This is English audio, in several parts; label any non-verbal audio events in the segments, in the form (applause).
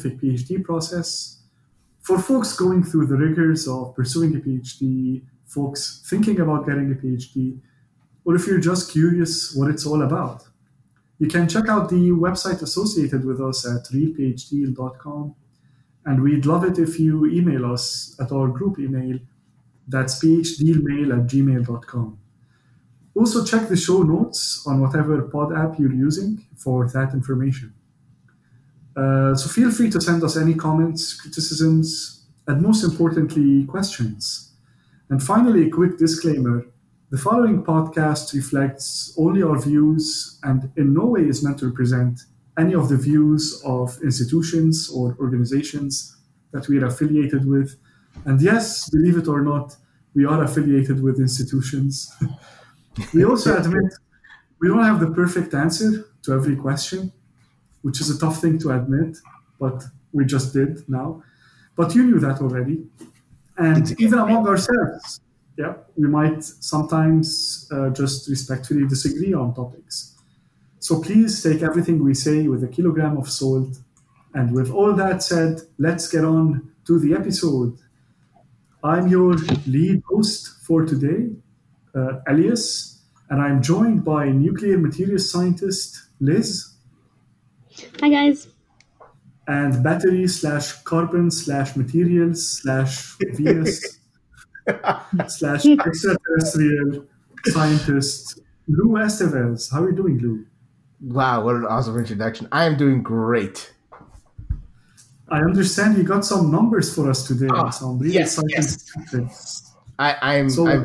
scientific PhD process for folks going through the rigors of pursuing a PhD, folks thinking about getting a PhD, or if you're just curious what it's all about. You can check out the website associated with us at realphd.com. And we'd love it if you email us at our group email. That's phdealmail at gmail.com. Also, check the show notes on whatever pod app you're using for that information. Uh, so, feel free to send us any comments, criticisms, and most importantly, questions. And finally, a quick disclaimer the following podcast reflects only our views and in no way is meant to represent any of the views of institutions or organizations that we are affiliated with. And yes, believe it or not, we are affiliated with institutions. (laughs) we also admit we don't have the perfect answer to every question, which is a tough thing to admit, but we just did now. But you knew that already. And even among ourselves, yeah, we might sometimes uh, just respectfully disagree on topics. So please take everything we say with a kilogram of salt. And with all that said, let's get on to the episode. I'm your lead host for today, uh, Elias, and I'm joined by nuclear materials scientist Liz. Hi, guys. And battery slash carbon slash materials slash Venus (laughs) slash extraterrestrial scientist Lou Estevez. How are you doing, Lou? Wow, what an awesome introduction. I am doing great. I understand you got some numbers for us today. Oh, so I'm really yes, excited. Yes. I, I'm so I'm,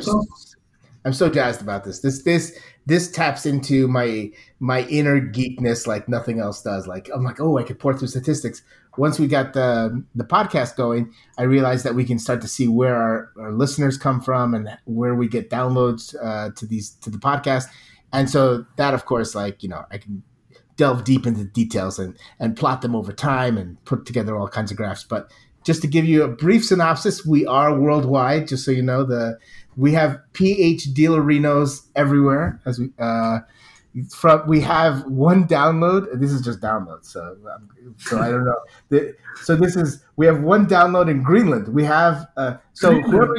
I'm so jazzed about this. This this this taps into my my inner geekness like nothing else does. Like I'm like, oh, I could pore through statistics. Once we got the the podcast going, I realized that we can start to see where our, our listeners come from and where we get downloads uh, to these to the podcast. And so that, of course, like you know, I can delve deep into the details and and plot them over time and put together all kinds of graphs. But just to give you a brief synopsis, we are worldwide. Just so you know, the we have PH dealerinos everywhere. As we uh, from we have one download. This is just download, so so I don't know. (laughs) so this is we have one download in Greenland. We have uh, so whoever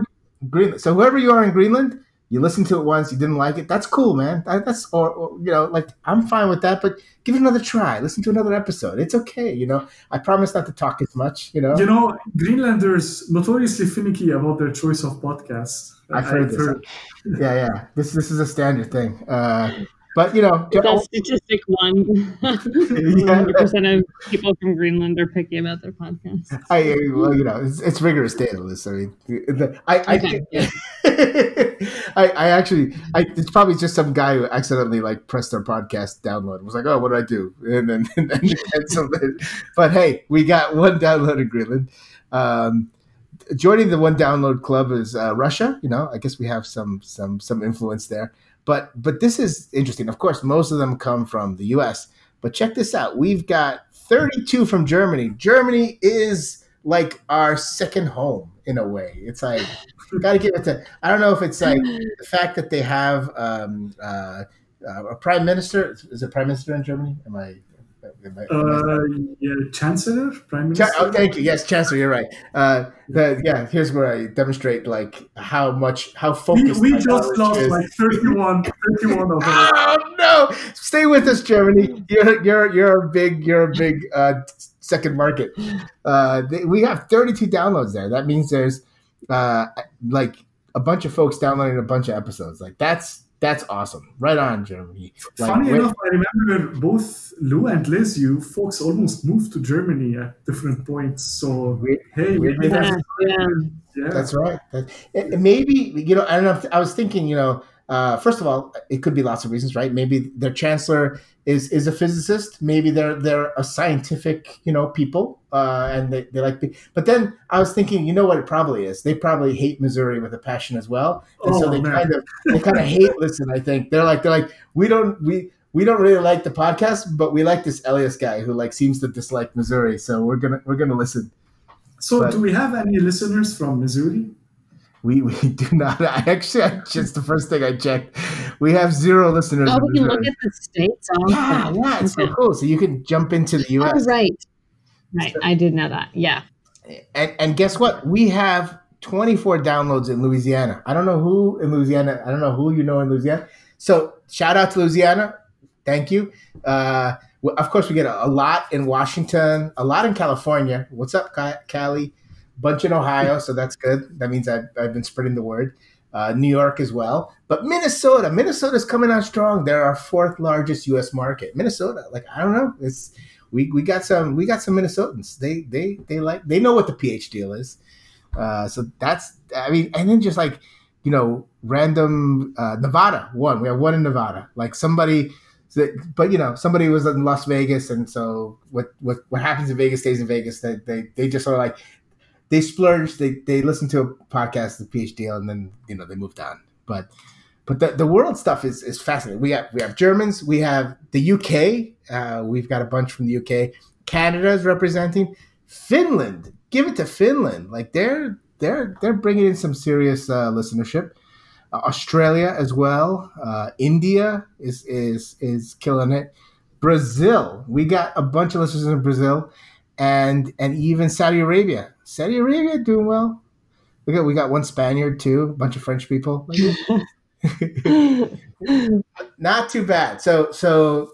Greenland. So whoever you are in Greenland, you listened to it once, you didn't like it. That's cool, man. That's or, or, you know, like I'm fine with that. But give it another try. Listen to another episode. It's okay. You know, I promise not to talk as much. You know, you know, Greenlanders notoriously finicky about their choice of podcasts. I've heard I've this. Heard. Yeah, yeah. This this is a standard thing. Uh, but you know, that statistic (laughs) one hundred percent of people from Greenland are picky about their podcast. I well, you know, it's, it's rigorous data. Liz. I mean, the, I okay. I, (laughs) I, I actually, I, it's probably just some guy who accidentally like pressed our podcast download. Was like, oh, what did I do? And then (laughs) and then canceled it. But hey, we got one download in Greenland. Um, joining the one download club is uh, Russia. You know, I guess we have some some some influence there. But but this is interesting. Of course, most of them come from the U.S. But check this out: we've got 32 from Germany. Germany is like our second home in a way. It's like got to give it to. I don't know if it's like the fact that they have um, uh, uh, a prime minister. Is it prime minister in Germany? Am I uh, yeah, Chancellor, Prime Minister. oh, thank you. Yes, Chancellor. You're right. Uh, the, yeah, here's where I demonstrate like how much how focused. We, we just lost is. like 31, 31 of them. (laughs) Oh no! Stay with us, Germany. You're you're you're a big you're a big uh, second market. Uh, they, we have 32 downloads there. That means there's uh, like a bunch of folks downloading a bunch of episodes. Like that's that's awesome. Right on, Germany. Like, Funny enough, I remember both Lou and Liz, you folks almost moved to Germany at different points. So, we, hey, we, yeah, yeah. yeah. That's right. That, maybe, you know, I don't know. If, I was thinking, you know, uh, first of all, it could be lots of reasons, right? Maybe their chancellor is is a physicist. Maybe they're they're a scientific, you know, people, uh, and they, they like. But then I was thinking, you know what? It probably is. They probably hate Missouri with a passion as well, and oh, so they man. kind of they kind of hate listen. I think they're like they're like we don't we we don't really like the podcast, but we like this Elias guy who like seems to dislike Missouri, so we're gonna we're gonna listen. So, but, do we have any listeners from Missouri? We, we (laughs) do not. I actually, I, just the first thing I checked, we have zero listeners. Oh, we can look at the states. Oh, yeah, yeah, it's so cool. So you can jump into the U.S. Oh, right, right. So, I did know that. Yeah. And and guess what? We have 24 downloads in Louisiana. I don't know who in Louisiana. I don't know who you know in Louisiana. So shout out to Louisiana. Thank you. Uh, of course, we get a, a, lot in Washington, a lot in California. What's up, Cali? Bunch in Ohio, so that's good. That means I've, I've been spreading the word. Uh, New York as well, but Minnesota, Minnesota's coming out strong. They're our fourth largest U.S. market. Minnesota, like I don't know, it's we, we got some we got some Minnesotans. They they they like they know what the PH deal is. Uh, so that's I mean, and then just like you know, random uh, Nevada one. We have one in Nevada. Like somebody but you know, somebody was in Las Vegas, and so what what what happens in Vegas stays in Vegas. They they, they just sort of like they splurge. They they listen to a podcast, the PhD, and then you know they moved on. But but the, the world stuff is is fascinating. We have we have Germans, we have the UK. Uh, we've got a bunch from the UK. Canada is representing Finland. Give it to Finland. Like they're they're they're bringing in some serious uh, listenership. Uh, Australia as well. Uh, India is is is killing it. Brazil, we got a bunch of listeners in Brazil, and and even Saudi Arabia. Saudi Arabia doing well. We got we got one Spaniard too, a bunch of French people. (laughs) (laughs) Not too bad. So so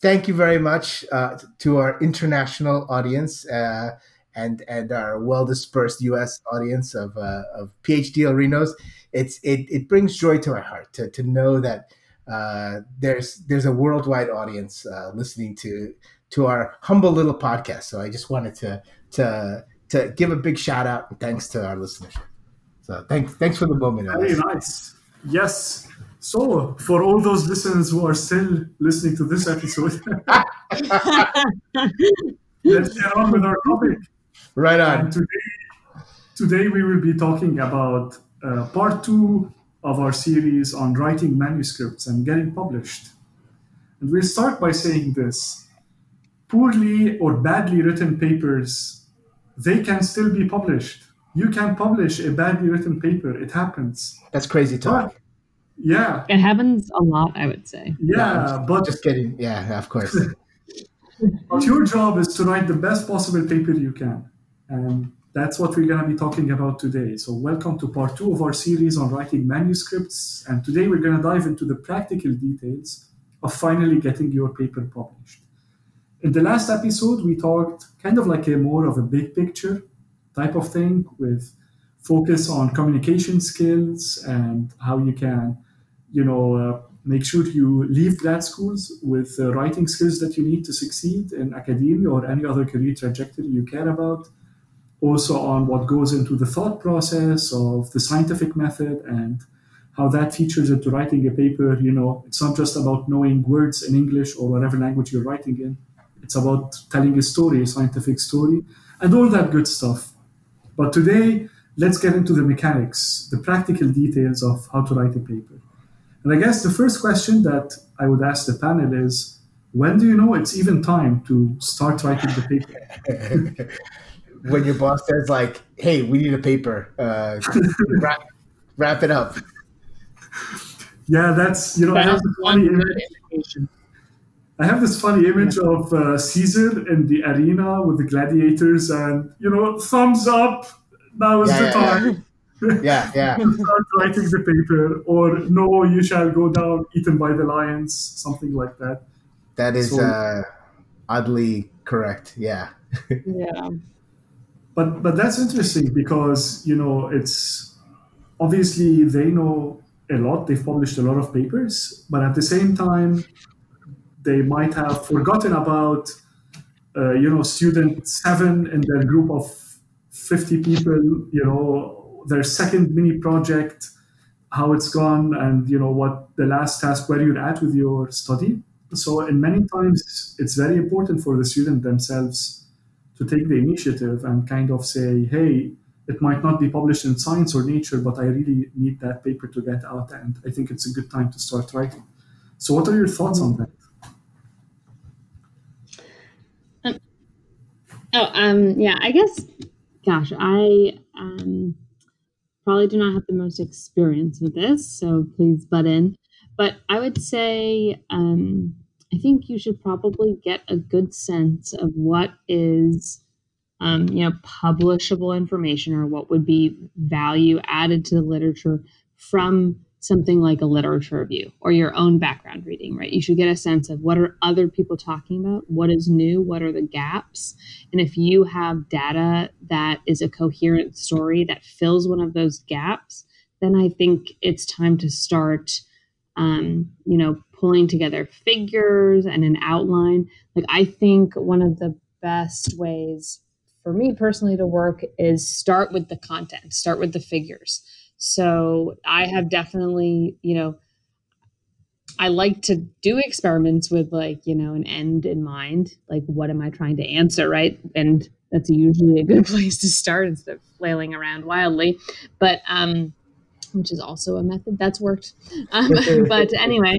thank you very much uh, to our international audience uh, and and our well dispersed U.S. audience of uh, of PhD Rinos it's it, it brings joy to my heart to, to know that uh, there's there's a worldwide audience uh, listening to to our humble little podcast. So I just wanted to to to give a big shout out and thanks to our listeners. So thanks thanks for the moment. Very nice. Yes. So for all those listeners who are still listening to this episode, (laughs) let's get on with our topic. Right on. And today, today we will be talking about uh, part two of our series on writing manuscripts and getting published. And we'll start by saying this poorly or badly written papers, they can still be published. You can publish a badly written paper, it happens. That's crazy talk. But, yeah. It happens a lot, I would say. Yeah, no, but just kidding. Yeah, of course. (laughs) but your job is to write the best possible paper you can. And that's what we're going to be talking about today. So, welcome to part two of our series on writing manuscripts. And today we're going to dive into the practical details of finally getting your paper published. In the last episode, we talked kind of like a more of a big picture type of thing with focus on communication skills and how you can, you know, uh, make sure you leave grad schools with uh, writing skills that you need to succeed in academia or any other career trajectory you care about also on what goes into the thought process of the scientific method and how that features into writing a paper. You know, it's not just about knowing words in English or whatever language you're writing in. It's about telling a story, a scientific story, and all that good stuff. But today, let's get into the mechanics, the practical details of how to write a paper. And I guess the first question that I would ask the panel is when do you know it's even time to start writing the paper? (laughs) when your boss says like, "Hey, we need a paper. Uh, wrap, wrap it up." Yeah, that's you know. That I have funny image. I have this funny image of uh, Caesar in the arena with the gladiators, and you know, thumbs up. Now is yeah, the yeah, time. Yeah, (laughs) yeah. start writing the paper, or no, you shall go down, eaten by the lions, something like that. That is so, uh, oddly correct. Yeah. (laughs) yeah but but that's interesting because you know it's obviously they know a lot they've published a lot of papers but at the same time they might have forgotten about uh, you know student seven in their group of 50 people you know their second mini project how it's gone and you know what the last task where you're at with your study so in many times it's very important for the student themselves to take the initiative and kind of say, hey, it might not be published in Science or Nature, but I really need that paper to get out, and I think it's a good time to start writing. So, what are your thoughts on that? Oh, um, yeah, I guess, gosh, I, um, probably do not have the most experience with this, so please butt in. But I would say um, I think you should probably get a good sense of what is, um, you know, publishable information or what would be value added to the literature from something like a literature review or your own background reading, right? You should get a sense of what are other people talking about, what is new, what are the gaps, and if you have data that is a coherent story that fills one of those gaps, then I think it's time to start um, you know, pulling together figures and an outline. Like, I think one of the best ways for me personally to work is start with the content, start with the figures. So, I have definitely, you know, I like to do experiments with like, you know, an end in mind. Like, what am I trying to answer, right? And that's usually a good (laughs) place to start instead of flailing around wildly. But, um, which is also a method that's worked. (laughs) Um, (laughs) but anyway,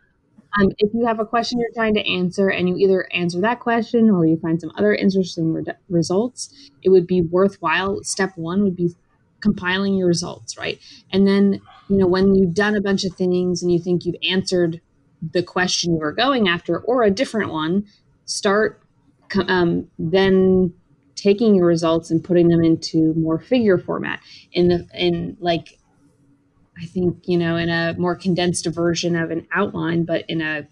um, if you have a question you're trying to answer and you either answer that question or you find some other interesting re- results, it would be worthwhile. Step one would be compiling your results, right? And then, you know, when you've done a bunch of things and you think you've answered the question you were going after or a different one, start um, then taking your results and putting them into more figure format in the in like I think, you know, in a more condensed version of an outline, but in a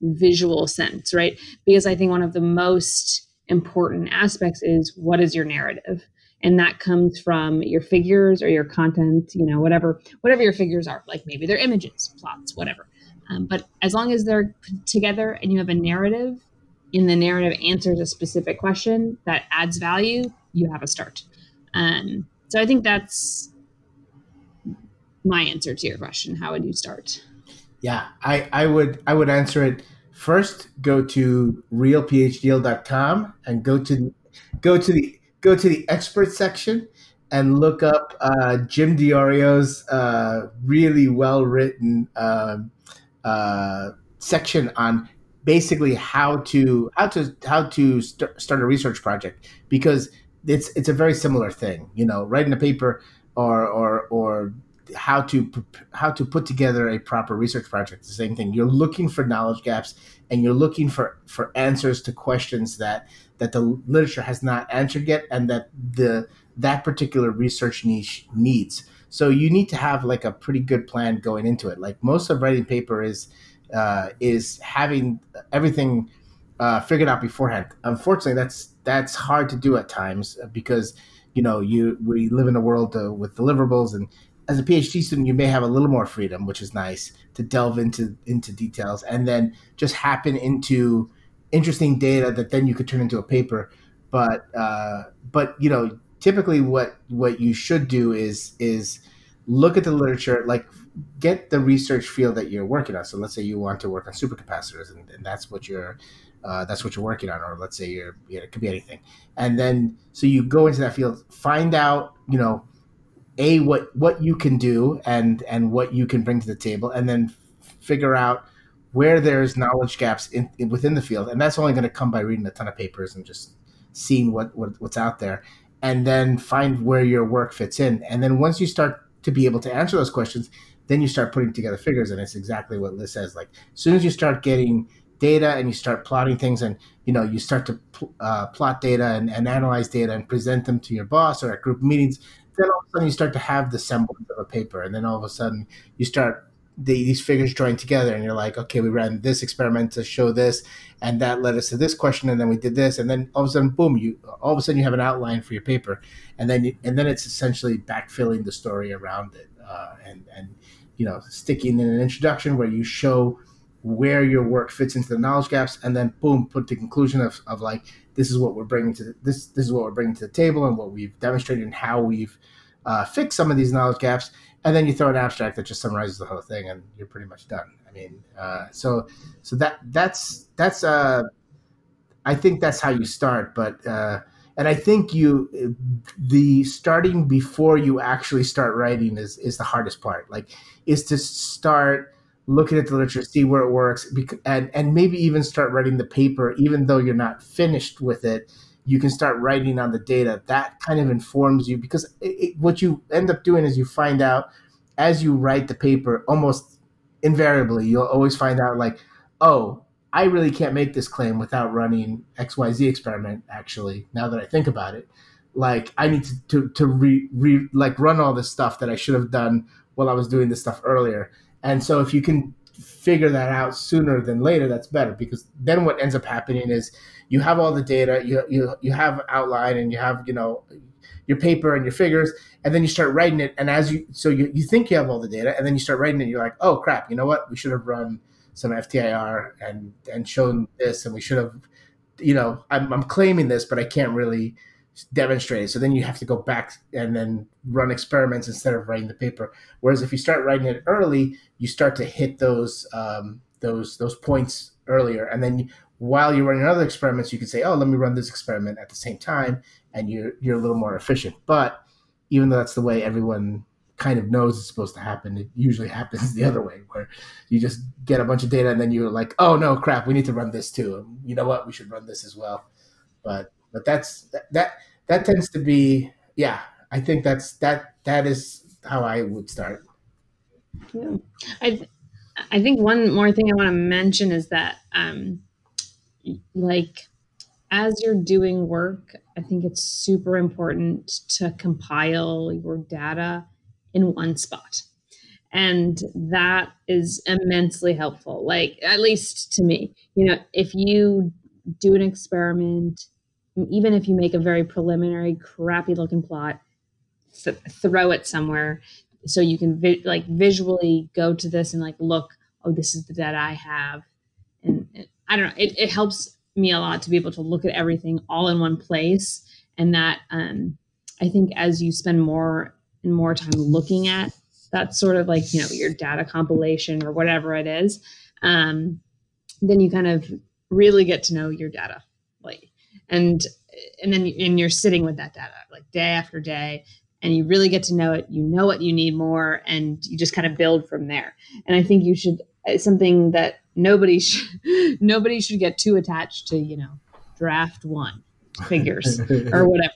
visual sense, right? Because I think one of the most important aspects is what is your narrative? And that comes from your figures or your content, you know, whatever, whatever your figures are. Like maybe they're images, plots, whatever. Um, but as long as they're together and you have a narrative, in the narrative answers a specific question that adds value, you have a start. Um, so I think that's my answer to your question. How would you start? Yeah, I, I would I would answer it first. Go to realphdl.com and go to go to the go to the expert section and look up uh, Jim Diorio's uh, really well written um, uh, section on basically how to how to how to st- start a research project because it's it's a very similar thing. You know, writing a paper or or or how to how to put together a proper research project. The same thing. You're looking for knowledge gaps, and you're looking for for answers to questions that that the literature has not answered yet, and that the that particular research niche needs. So you need to have like a pretty good plan going into it. Like most of writing paper is uh, is having everything uh, figured out beforehand. Unfortunately, that's that's hard to do at times because you know you we live in a world uh, with deliverables and as a PhD student, you may have a little more freedom, which is nice to delve into into details and then just happen into interesting data that then you could turn into a paper. But uh, but you know, typically what what you should do is is look at the literature, like get the research field that you're working on. So let's say you want to work on supercapacitors, and, and that's what you're uh, that's what you're working on, or let's say you're you know, it could be anything. And then so you go into that field, find out you know a what what you can do and and what you can bring to the table, and then figure out where there's knowledge gaps in, in within the field, and that's only going to come by reading a ton of papers and just seeing what, what what's out there, and then find where your work fits in, and then once you start to be able to answer those questions, then you start putting together figures, and it's exactly what Liz says. Like as soon as you start getting data and you start plotting things, and you know you start to uh, plot data and, and analyze data and present them to your boss or at group meetings, then all of a sudden you start to have the semblance of a paper, and then all of a sudden you start the, these figures join together, and you're like, okay, we ran this experiment to show this, and that led us to this question, and then we did this, and then all of a sudden, boom, you all of a sudden you have an outline for your paper, and then you, and then it's essentially backfilling the story around it, uh, and and you know sticking in an introduction where you show where your work fits into the knowledge gaps, and then boom, put the conclusion of, of like this is what we're bringing to the, this this is what we're bringing to the table and what we've demonstrated and how we've uh, fixed some of these knowledge gaps. And then you throw an abstract that just summarizes the whole thing and you're pretty much done. I mean uh, so so that that's that's uh i think that's how you start but uh and i think you the starting before you actually start writing is is the hardest part. Like is to start looking at the literature, see where it works, and and maybe even start writing the paper, even though you're not finished with it. you can start writing on the data. That kind of informs you because it, it, what you end up doing is you find out as you write the paper, almost invariably, you'll always find out like, oh, I really can't make this claim without running XYZ experiment, actually, now that I think about it. Like I need to, to, to re, re like run all this stuff that I should have done while I was doing this stuff earlier. And so if you can figure that out sooner than later, that's better because then what ends up happening is you have all the data, you you you have outline and you have, you know, your paper and your figures, and then you start writing it. And as you so you, you think you have all the data, and then you start writing it, you're like, oh crap, you know what? We should have run some FTIR and and shown this, and we should have, you know, I'm, I'm claiming this, but I can't really demonstrate it. So then you have to go back and then run experiments instead of writing the paper. Whereas if you start writing it early, you start to hit those um, those those points earlier, and then while you're running other experiments, you can say, "Oh, let me run this experiment at the same time," and you're you're a little more efficient. But even though that's the way everyone kind of knows it's supposed to happen, it usually (laughs) happens the other way, where you just get a bunch of data and then you're like, "Oh no, crap, we need to run this too." You know what? We should run this as well. But but that's that that tends to be yeah. I think that's that that is how I would start. Yeah, I I think one more thing I want to mention is that um, like as you're doing work, I think it's super important to compile your data in one spot. And that is immensely helpful. Like, at least to me, you know, if you do an experiment, even if you make a very preliminary, crappy looking plot, th- throw it somewhere so you can vi- like visually go to this and like look, oh, this is the data I have. And, and I don't know, it, it helps me a lot to be able to look at everything all in one place. And that um, I think as you spend more and more time looking at that sort of like, you know, your data compilation or whatever it is, um, then you kind of really get to know your data. Like, and and then and you're sitting with that data like day after day and you really get to know it. You know what you need more and you just kind of build from there. And i think you should it's something that nobody should (laughs) nobody should get too attached to you know draft one figures (laughs) or whatever.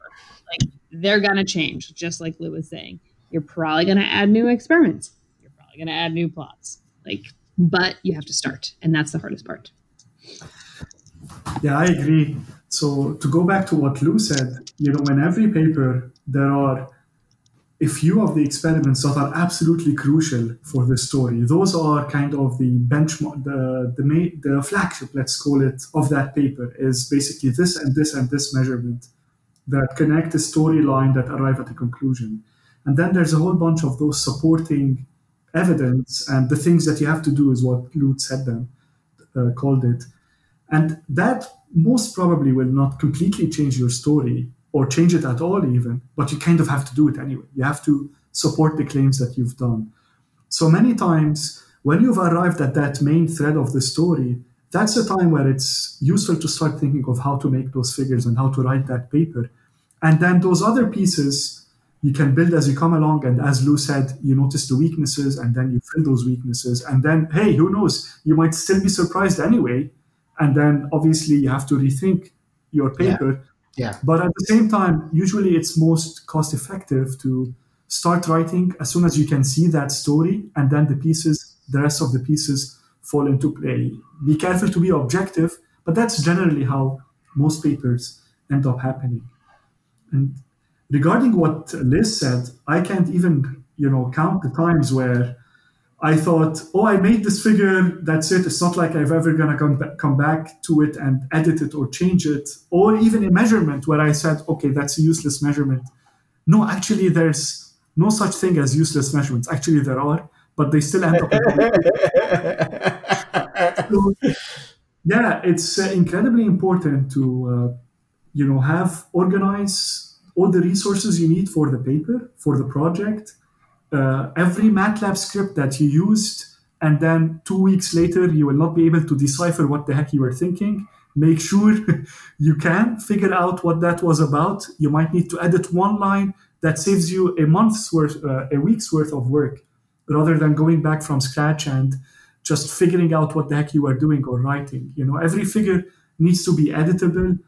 Like they're gonna change just like lou was saying. You're probably gonna add new experiments. You're probably gonna add new plots. Like but you have to start and that's the hardest part. Yeah i agree so to go back to what lou said you know in every paper there are a few of the experiments that are absolutely crucial for the story. Those are kind of the benchmark, the the, main, the flagship, let's call it, of that paper is basically this and this and this measurement that connect a storyline that arrive at a conclusion. And then there's a whole bunch of those supporting evidence and the things that you have to do is what Lutz said them, uh, called it. And that most probably will not completely change your story, or change it at all, even, but you kind of have to do it anyway. You have to support the claims that you've done. So many times, when you've arrived at that main thread of the story, that's the time where it's useful to start thinking of how to make those figures and how to write that paper. And then those other pieces you can build as you come along. And as Lou said, you notice the weaknesses and then you fill those weaknesses. And then, hey, who knows? You might still be surprised anyway. And then obviously you have to rethink your paper. Yeah. Yeah. But at the same time, usually it's most cost effective to start writing as soon as you can see that story, and then the pieces, the rest of the pieces fall into play. Be careful to be objective, but that's generally how most papers end up happening. And regarding what Liz said, I can't even, you know, count the times where I thought, oh, I made this figure. That's it. It's not like I've ever gonna come come back to it and edit it or change it, or even a measurement where I said, okay, that's a useless measurement. No, actually, there's no such thing as useless measurements. Actually, there are, but they still end up. (laughs) so, yeah, it's uh, incredibly important to, uh, you know, have organize all the resources you need for the paper for the project uh, every MATLAB script that you used, and then two weeks later you will not be able to decipher what the heck you were thinking. Make sure (laughs) you can figure out what that was about. You might need to edit one line that saves you a month's worth, uh, a week's worth of work, rather than going back from scratch and just figuring out what the heck you are doing or writing. You know, every figure needs to be editable.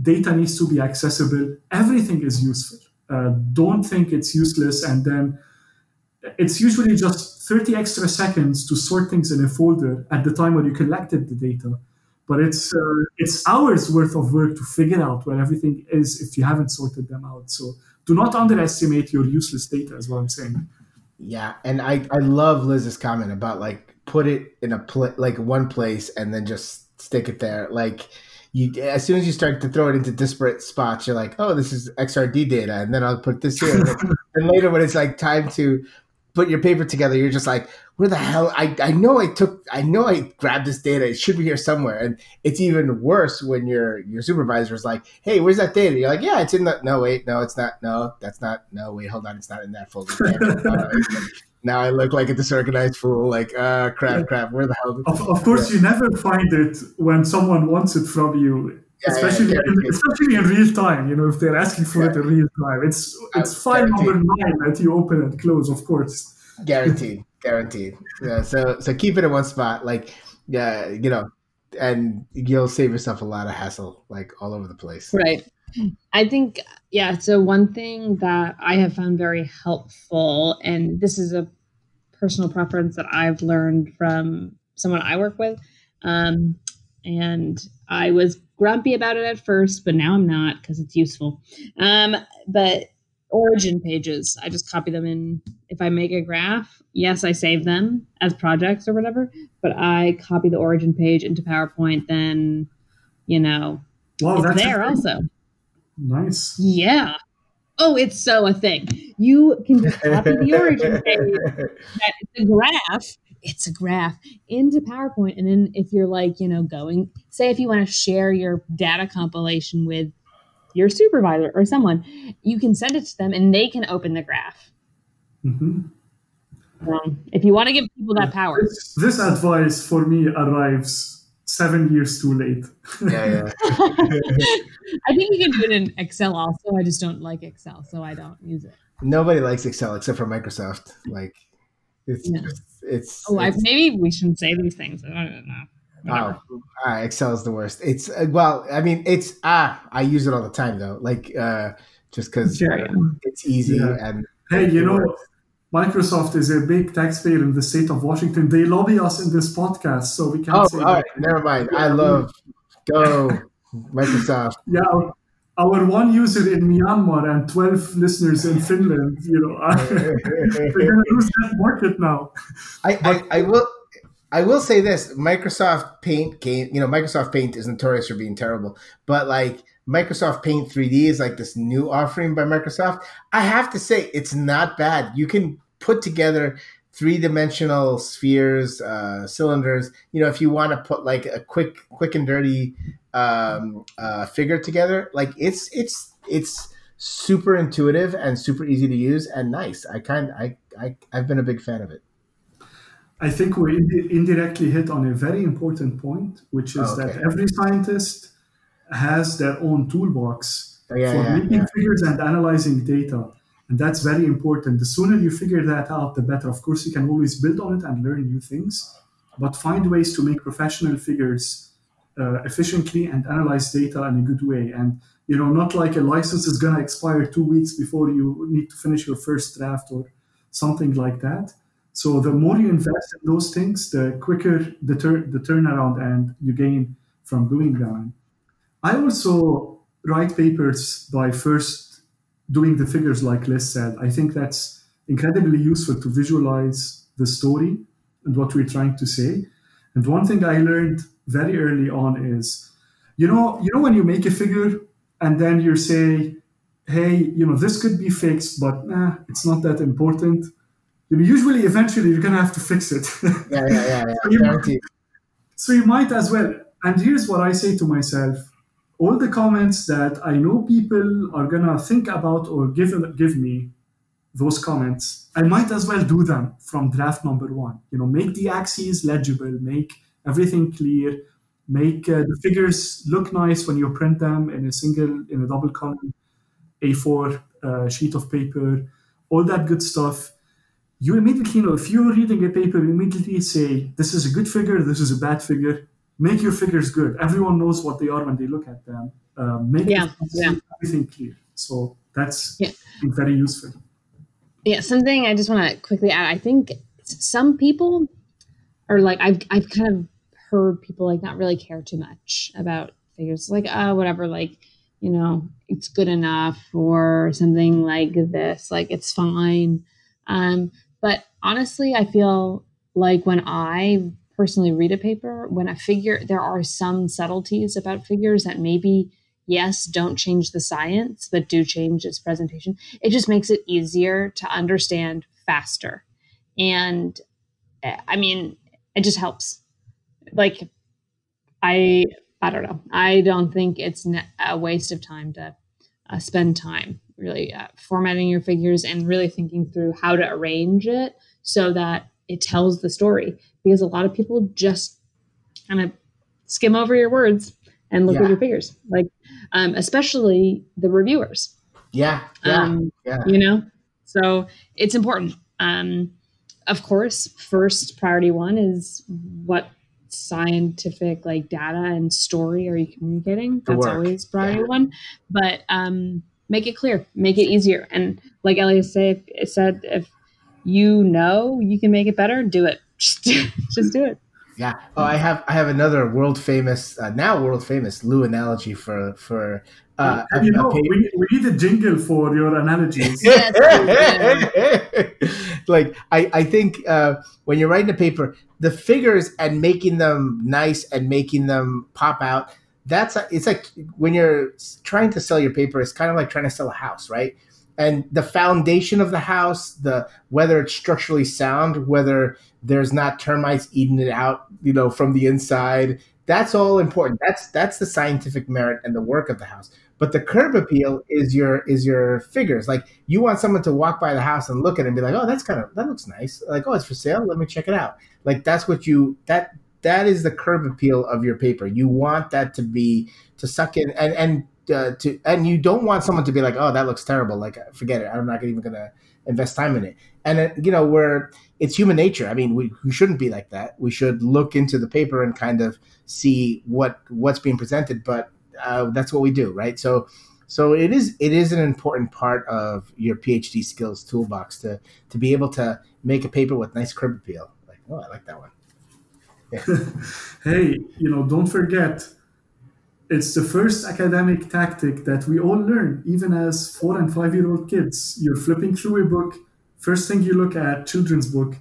data needs to be accessible. Everything is useful. Uh, don't think it's useless and then it's usually just 30 extra seconds to sort things in a folder at the time when you collected the data but it's uh, it's hours worth of work to figure out where everything is if you haven't sorted them out. So do not underestimate your useless data is what i'm saying. Yeah and i i love liz's comment about like put it in a pl- like one place and then just stick it there. Like you as soon as you start to throw it into disparate spots, you're like, oh, this is XRD data, and then I'll put this here. (laughs) and later, when it's like time to put your paper together, you're just like, where the hell? I, I know I took, I know I grabbed this data. It should be here somewhere. And it's even worse when your your supervisor is like, hey, where's that data? You're like, yeah, it's in the. No, wait, no, it's not. No, that's not. No, wait, hold on, it's not in that folder. (laughs) now I look like a disorganized fool. Like, uh, crap, crap. Where the hell? Of, of course, yeah. you never find it when someone wants it from you. Yeah, especially yeah, in, especially in real time, you know, if they're asking for it in real time, it's it's file number nine that you open and close, of course. Guaranteed, guaranteed. Yeah, so so keep it in one spot, like yeah, you know, and you'll save yourself a lot of hassle, like all over the place. Right. I think yeah. So one thing that I have found very helpful, and this is a personal preference that I've learned from someone I work with. Um, and I was grumpy about it at first, but now I'm not because it's useful. Um, but origin pages, I just copy them in. If I make a graph, yes, I save them as projects or whatever, but I copy the origin page into PowerPoint. Then, you know, wow, it's there also. Nice. Yeah. Oh, it's so a thing. You can just copy the (laughs) origin page. It's a graph. It's a graph into PowerPoint. And then if you're like, you know, going, say if you want to share your data compilation with your supervisor or someone, you can send it to them and they can open the graph. Mm-hmm. Um, if you want to give people that power. This, this advice for me arrives seven years too late. yeah, yeah. (laughs) I think you can do it in Excel also. I just don't like Excel, so I don't use it. Nobody likes Excel except for Microsoft. Like, it's yeah. it's. Oh, it's, I, maybe we shouldn't say these things. I don't know. Whatever. Oh, uh, Excel is the worst. It's uh, well, I mean, it's ah, I use it all the time though. Like, uh, just because sure, yeah. it's easy yeah. and. Hey, you know, works. Microsoft is a big taxpayer in the state of Washington. They lobby us in this podcast, so we can't. Oh, say all right, never mind. I love go Microsoft. Yeah, our one user in Myanmar and twelve listeners in Finland. You know, (laughs) they're gonna lose that market now. I, but, I, I will. I will say this: Microsoft Paint game. You know, Microsoft Paint is notorious for being terrible, but like Microsoft Paint 3D is like this new offering by Microsoft. I have to say, it's not bad. You can put together three dimensional spheres, uh, cylinders. You know, if you want to put like a quick, quick and dirty um, uh, figure together, like it's it's it's super intuitive and super easy to use and nice. I kind I, I I've been a big fan of it. I think we indirectly hit on a very important point, which is oh, okay. that every scientist has their own toolbox oh, yeah, for yeah, making yeah. figures and analyzing data. And that's very important. The sooner you figure that out, the better. Of course, you can always build on it and learn new things, but find ways to make professional figures uh, efficiently and analyze data in a good way. And you know, not like a license is gonna expire two weeks before you need to finish your first draft or something like that. So the more you invest in those things, the quicker the, tur- the turnaround and you gain from doing them. I also write papers by first doing the figures like Liz said. I think that's incredibly useful to visualize the story and what we're trying to say. And one thing I learned very early on is, you know, you know when you make a figure and then you say, hey, you know, this could be fixed, but nah, it's not that important. You know, usually, eventually, you're gonna have to fix it. yeah, yeah, yeah. yeah. (laughs) so, you might, so you might as well. And here's what I say to myself: all the comments that I know people are gonna think about or give give me those comments, I might as well do them from draft number one. You know, make the axes legible, make everything clear, make uh, the figures look nice when you print them in a single, in a double column A4 uh, sheet of paper, all that good stuff. You immediately know if you're reading a paper, you immediately say, this is a good figure, this is a bad figure make your figures good. Everyone knows what they are when they look at them. uh, make yeah, yeah. everything clear. So that's yeah. very useful. Yeah, something I just want to quickly add. I think some people are like I've I've kind of heard people like not really care too much about figures, like oh whatever, like you know it's good enough or something like this, like it's fine. Um, but honestly, I feel like when I personally read a paper, when a figure, there are some subtleties about figures that maybe, yes, don't change the science, but do change its presentation. It just makes it easier to understand faster. And eh, I mean, it just helps. Like, I, I don't know. I don't think it's a waste of time to uh, spend time really uh, formatting your figures and really thinking through how to arrange it so that it tells the story. Because a lot of people just kind of skim over your words and look yeah. at your figures. Like um, especially the reviewers. Yeah yeah, um, yeah. you know? So it's important. Um, of course first priority one is what scientific like data and story are you communicating that's always priority yeah. one but um make it clear, make it easier. And like Elias say, said, if you know you can make it better, do it. (laughs) Just do, just do it. Yeah. Oh, I have I have another world famous uh, now world famous Lou analogy for for. Uh, you know, we, we need a jingle for your analogies. (laughs) like I I think uh, when you're writing a paper, the figures and making them nice and making them pop out that's a, it's like when you're trying to sell your paper it's kind of like trying to sell a house right and the foundation of the house the whether it's structurally sound whether there's not termites eating it out you know from the inside that's all important. That's that's the scientific merit and the work of the house. But the curb appeal is your is your figures. Like you want someone to walk by the house and look at it and be like oh that's kind of that looks nice. Like oh it's for sale. Let me check it out. Like that's what you that that is the curb appeal of your paper. You want that to be to suck in and and uh, to and you don't want someone to be like, oh, that looks terrible. Like, forget it. I'm not even gonna invest time in it. And uh, you know, where it's human nature. I mean, we, we shouldn't be like that. We should look into the paper and kind of see what what's being presented. But uh, that's what we do, right? So. So it is it is an important part of your PhD skills toolbox to to be able to make a paper with nice curb appeal. Like, oh, I like that one. (laughs) hey, you know, don't forget, it's the first academic tactic that we all learn, even as four and five year old kids. You're flipping through a book, first thing you look at, children's book,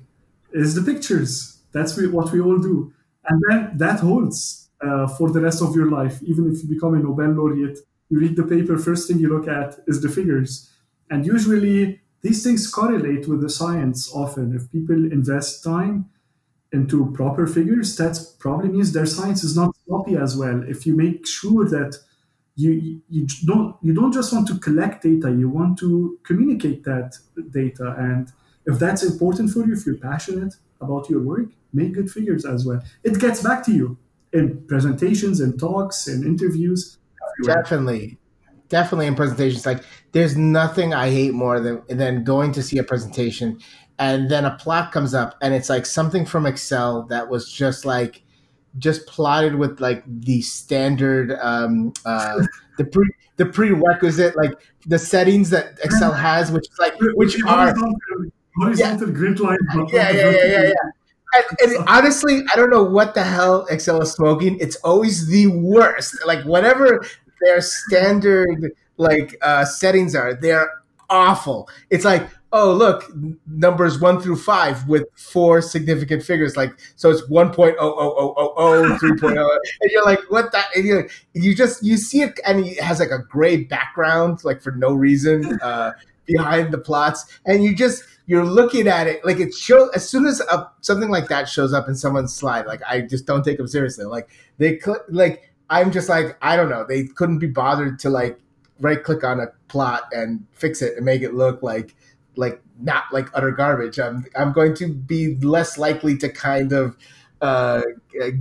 is the pictures. That's what we all do. And then that holds uh, for the rest of your life. Even if you become a Nobel laureate, you read the paper, first thing you look at is the figures. And usually these things correlate with the science often. If people invest time, into proper figures, that probably means their science is not sloppy as well. If you make sure that you you don't you don't just want to collect data, you want to communicate that data, and if that's important for you, if you're passionate about your work, make good figures as well. It gets back to you in presentations and talks and interviews. Everywhere. Definitely, definitely in presentations. Like, there's nothing I hate more than than going to see a presentation and then a plot comes up and it's like something from excel that was just like just plotted with like the standard um uh the pre the prerequisite like the settings that excel has which is like which are horizontal yeah. grid line yeah yeah yeah yeah, yeah. And, and, honestly, I don't know what the hell Excel is smoking. It's always the worst. Like whatever their standard like uh, settings are, they're awful. It's like oh look numbers one through five with four significant figures. Like so it's 1.00000 (laughs) and you're like what that and you're like, you just you see it and it has like a gray background like for no reason (laughs) uh, behind the plots. And you just you're looking at it like it shows as soon as a, something like that shows up in someone's slide like i just don't take them seriously. Like they could like i'm just like i don't know. They couldn't be bothered to like right click on a plot and fix it and make it look like like not like utter garbage. I'm I'm going to be less likely to kind of uh,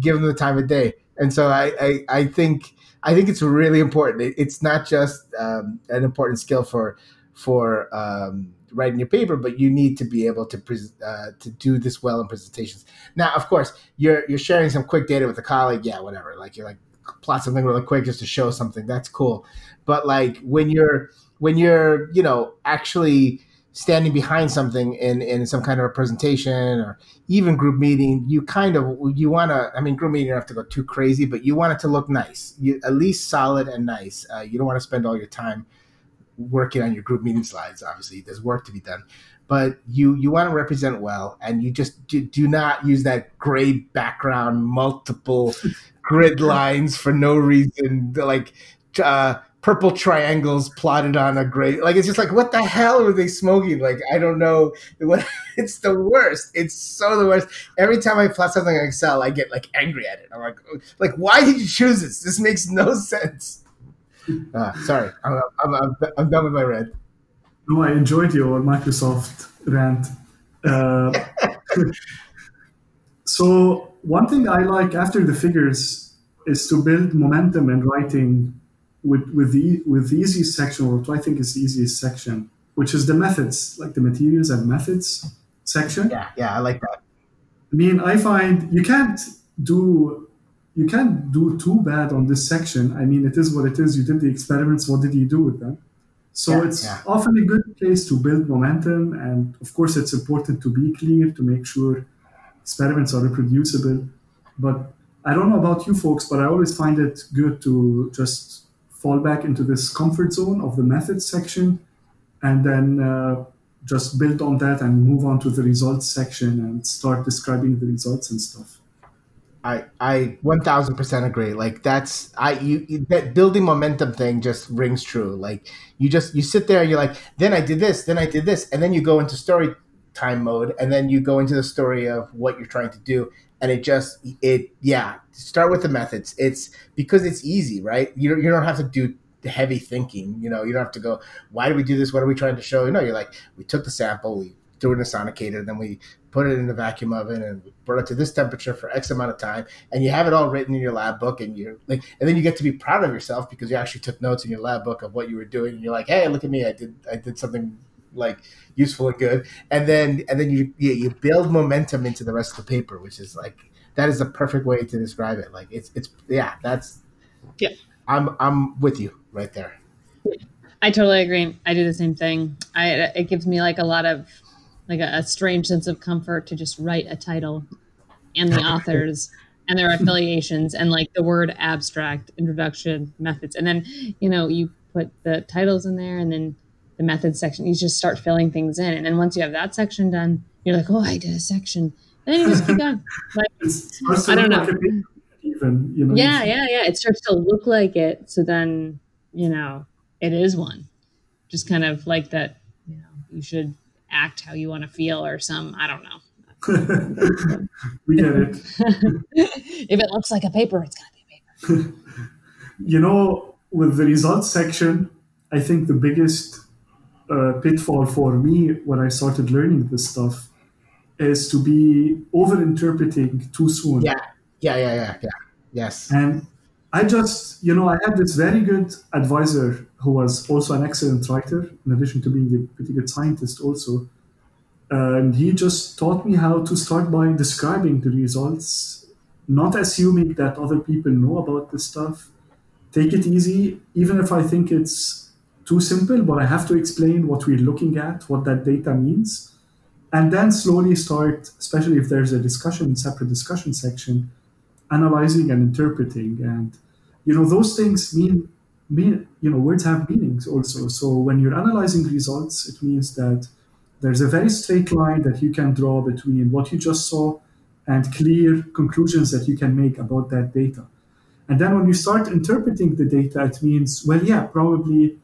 give them the time of day. And so I, I, I think I think it's really important. It, it's not just um, an important skill for for um, writing your paper, but you need to be able to pre- uh, to do this well in presentations. Now, of course, you're you're sharing some quick data with a colleague. Yeah, whatever. Like you're like plot something really quick just to show something. That's cool. But like when you're when you're you know actually standing behind something in in some kind of a presentation or even group meeting, you kind of you want to. I mean, group meeting you don't have to go too crazy, but you want it to look nice. You at least solid and nice. Uh, you don't want to spend all your time working on your group meeting slides. Obviously, there's work to be done, but you you want to represent well, and you just do, do not use that gray background, multiple (laughs) grid lines for no reason. Like uh, purple triangles plotted on a gray like it's just like what the hell were they smoking? Like i don't know what (laughs) it's the worst. It's so the worst. Every time i plot something in excel i get like angry at it. I'm like like why did you choose this? This makes no (laughs) sense. Uh, sorry. I'm, I'm, I'm, I'm, done with my red no i enjoyed your microsoft rant. Uh, (laughs) so one thing i like after the figures is to build momentum in writing with with the with the easiest section, or what I think is the easiest section, which is the methods, like the materials and methods section. Yeah, yeah, I like that. I mean, I find you can't do you can't do too bad on this section. I mean, it is what it is. You did the experiments. What did you do with them? So yeah, it's yeah. often a good place to build momentum, and of course, it's important to be clear to make sure experiments are reproducible. But I don't know about you folks, but I always find it good to just fall back into this comfort zone of the methods section and then uh, just build on that and move on to the results section and start describing the results and stuff. I I one thousand percent agree. Like that's I you, you, that building momentum thing just rings true. Like you just you sit there and you're like, then I did this, then I did this, and then you go into story time mode, and then you go into the story of what you're trying to do, and it just it yeah start with the methods. It's because it's easy right? You don't, you don't have to do the heavy thinking you know? You don't have to go why do we do this? What are we trying to show? You know you're like we took the sample we threw it in a sonicator then we put it in the vacuum oven and brought it to this temperature for x amount of time and you have it all written in your lab book and you're like and then you get to be proud of yourself because you actually took notes in your lab book of what you were doing and you're like hey look at me i did i did something like useful and good. And then and then you you, you build momentum into the rest of the paper which is like that is the perfect way to describe it. Like it's it's yeah that's yeah. I'm i'm with you right there. I totally agree. I do the same thing. I it gives me like a lot of like a, a strange sense of comfort to just write a title and the (laughs) authors and their affiliations and like the word abstract introduction methods. And then you know you put the titles in there and then the methods section. You just start filling things in, and then once you have that section done, you're like, oh, I did a section. And then you just keep going. (laughs) Like, I don't know. Even you know. Yeah, yeah, yeah. It starts to look like it. So then you know it is one. Just kind of like that. You know, you should act how you want to feel, or some. I don't know. (laughs) we get it. (laughs) if it looks like a paper, it's gonna be a paper. you know, with the results section, I think the biggest uh, pitfall for me when I started learning this stuff is to be over interpreting too soon. Yeah, yeah, yeah, yeah, yeah. Yes. And I just, you know, I had this very good advisor who was also an excellent writer, in addition to being a pretty good scientist, also. And he just taught me how to start by describing the results, not assuming that other people know about this stuff. Take it easy, even if I think it's too simple, but I have to explain what we're looking at, what that data means, and then slowly start, especially if there's a discussion, separate discussion section, analyzing and interpreting. And you know, those things mean mean you know, words have meanings also. So when you're analyzing results, it means that there's a very straight line that you can draw between what you just saw and clear conclusions that you can make about that data. And then when you start interpreting the data, it means, well, yeah, probably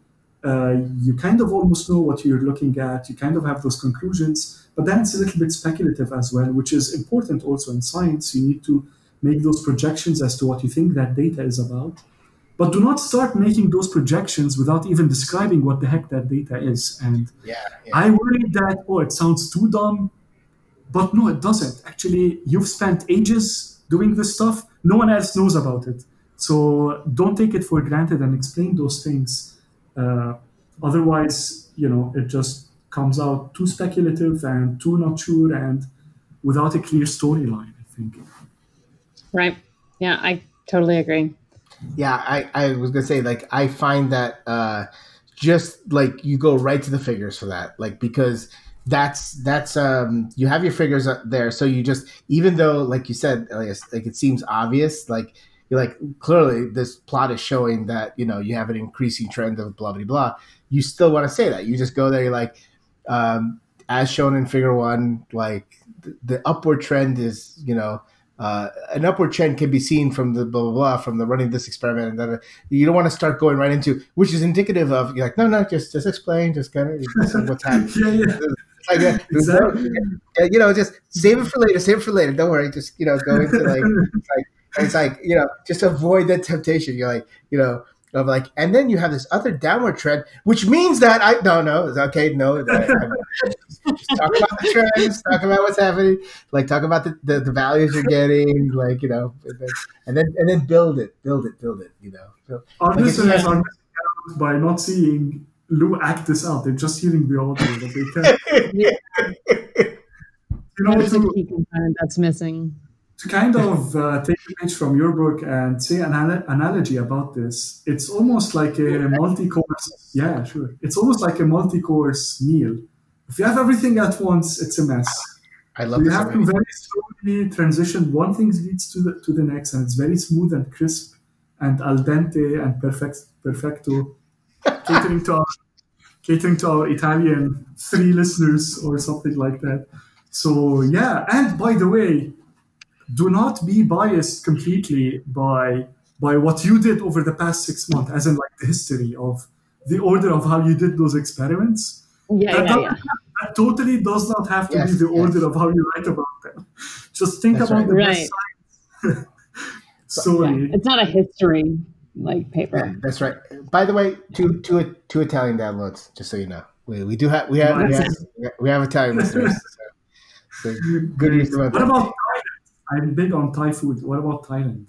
uh, you kind of almost know what you're looking at. You kind of have those conclusions, but then it's a little bit speculative as well, which is important also in science. You need to make those projections as to what you think that data is about. But do not start making those projections without even describing what the heck that data is. And yeah, yeah. I worry that, oh, it sounds too dumb. But no, it doesn't. Actually, you've spent ages doing this stuff. No one else knows about it. So don't take it for granted and explain those things uh, otherwise, you know, it just comes out too speculative and too not sure and without a clear storyline, I think. Right. Yeah, I totally agree. Yeah, I, I was gonna say like I find that uh, just like you go right to the figures for that, like because that's that's um you have your figures there, so you just even though like you said, Elias, like it seems obvious, like you're like clearly this plot is showing that you know you have an increasing trend of blah blah blah. You still want to say that you just go there, you're like. Um, as shown in figure one, like the, the upward trend is, you know, uh, an upward trend can be seen from the blah blah blah from the running this experiment and then you don't want to start going right into which is indicative of you're like no no just just explain just kind of what's happening (laughs) yeah, yeah. Like, uh, exactly. you know just save it for later save it for later don't worry just you know go into like (laughs) like it's like you know just avoid that temptation you're like you know of like, and then you have this other downward trend, which means that I no no okay no just talk about the trends, talk about what's happening, like talk about the, the, the, values you're getting, like you know, and then and then build it, build it, build it, you know. Our like listeners are by not seeing Lou act this out; they're just hearing the audio, but they can. (laughs) you know, There's a that's missing to kind of uh, take a page from your book and say an analogy about this, it's almost like a (laughs) multi-course. Yeah, sure. It's almost like a multi-course meal. If you have everything at once, it's a mess. I love. So you have already. to very slowly transition. One thing leads to the to the next, and it's very smooth and crisp, and al dente and perfect perfecto, (laughs) catering to our catering to our Italian three listeners or something like that. So yeah, and by the way, do not be biased completely by by what you did over the past six months, as in like the history of the order of how you did those experiments. Yeah, that, yeah, yeah. that totally does not have to yes, be the yes. order of how you write about them. Just think That's about right. the right. best (laughs) Sorry. Yeah. It's not a history like paper. Yeah, that's right. By the way, two two two Italian downloads, just so you know. We, we do have we have, we have we have Italian listeners. So, so good use about What about I'm big on Thai food. What about Thailand?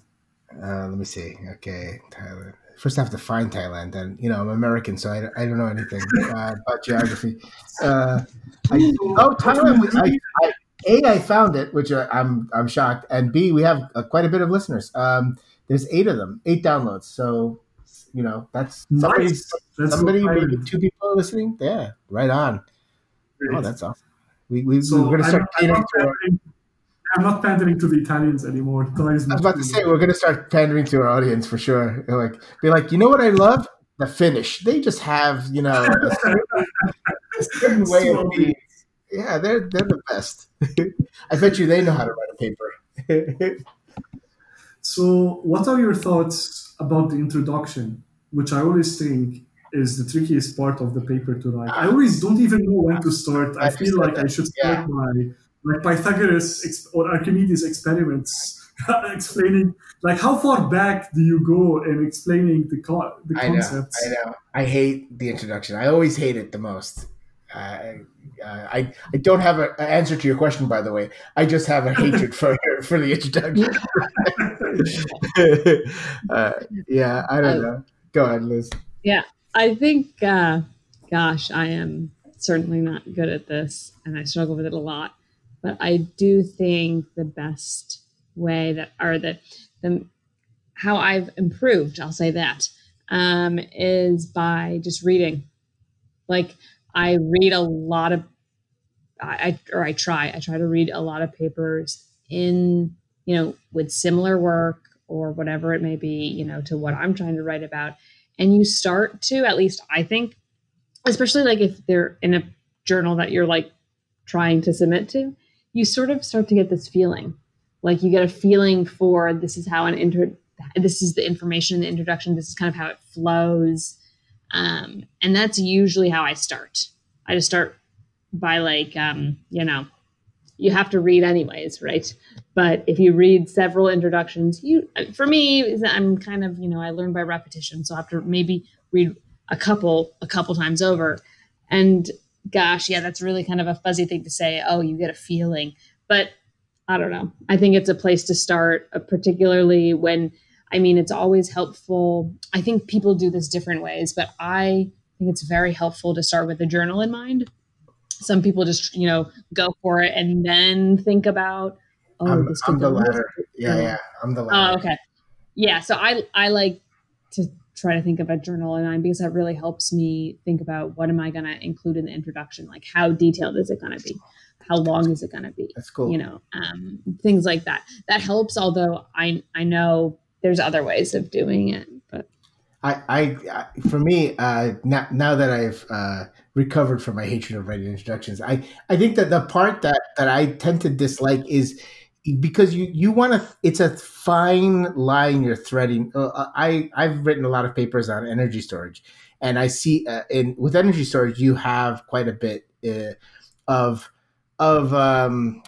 Uh, let me see. Okay, Thailand. First, I have to find Thailand. And you know, I'm American, so I, I don't know anything uh, (laughs) about geography. Uh, I, (laughs) oh, Thailand. I, I, a, I found it, which uh, I'm I'm shocked, and B, we have uh, quite a bit of listeners. Um, there's eight of them, eight downloads. So, you know, that's somebody, nice. that's somebody, maybe two people listening. Yeah, right on. Great. Oh, that's awesome. We we so we're gonna start. I'm not pandering to the Italians anymore. I was about to say we're going to start pandering to our audience for sure. Like, be like, you know what I love? The Finnish. They just have, you know, a certain, (laughs) a certain way of being. Yeah, they're they're the best. I bet you they know how to write a paper. (laughs) so, what are your thoughts about the introduction, which I always think is the trickiest part of the paper to write? I always don't even know when to start. I, feel like I should start yeah. my like Pythagoras or Archimedes experiments (laughs) explaining like how far back do you go in explaining the co- the concepts? I know, I know. I hate the introduction. I always hate it the most. Uh, uh, I I don't have an answer to your question, by the way. I just have a hatred for for the introduction. (laughs) uh, yeah, I don't know. Go ahead, Liz. Yeah, I think. Uh, gosh, I am certainly not good at this, and I struggle with it a lot. But I do think the best way that, or the, the how I've improved, I'll say that, um, is by just reading. Like I read a lot of, I or I try, I try to read a lot of papers in, you know, with similar work or whatever it may be, you know, to what I'm trying to write about. And you start to, at least I think, especially like if they're in a journal that you're like trying to submit to, you sort of start to get this feeling. Like you get a feeling for this is how an inter this is the information in the introduction this is kind of how it flows. Um, and that's usually how i start. I just start by like um, you know you have to read anyways right? But if you read several introductions you for me i'm kind of you know i learn by repetition so i have to maybe read a couple a couple times over. And gosh, yeah, that's really kind of a fuzzy thing to say. Oh, you get a feeling. But I don't know. I think it's a place to start, uh, particularly when, I mean, it's always helpful. I think people do this different ways, but I think it's very helpful to start with a journal in mind. Some people just, you know, go for it and then think about, oh, I'm, this I'm the latter. Yeah, yeah, I'm the latter. Oh, okay. yeah, so I I like to try to think of a journal in mind because that really helps me think about what am I going to include in the introduction? Like how detailed is it going to be? How long is it going to be? That's cool. You know, um, things like that. That helps. Although I I know there's other ways of doing it, but I, I, I for me, uh, now, now that I've uh, recovered from my hatred of writing introductions, I, I think that the part that, that I tend to dislike is because you you want to it's a fine line you're threading. Uh, uh, i i've written a lot of papers on energy storage and i see uh, in with energy storage you have quite a bit uh, of of um,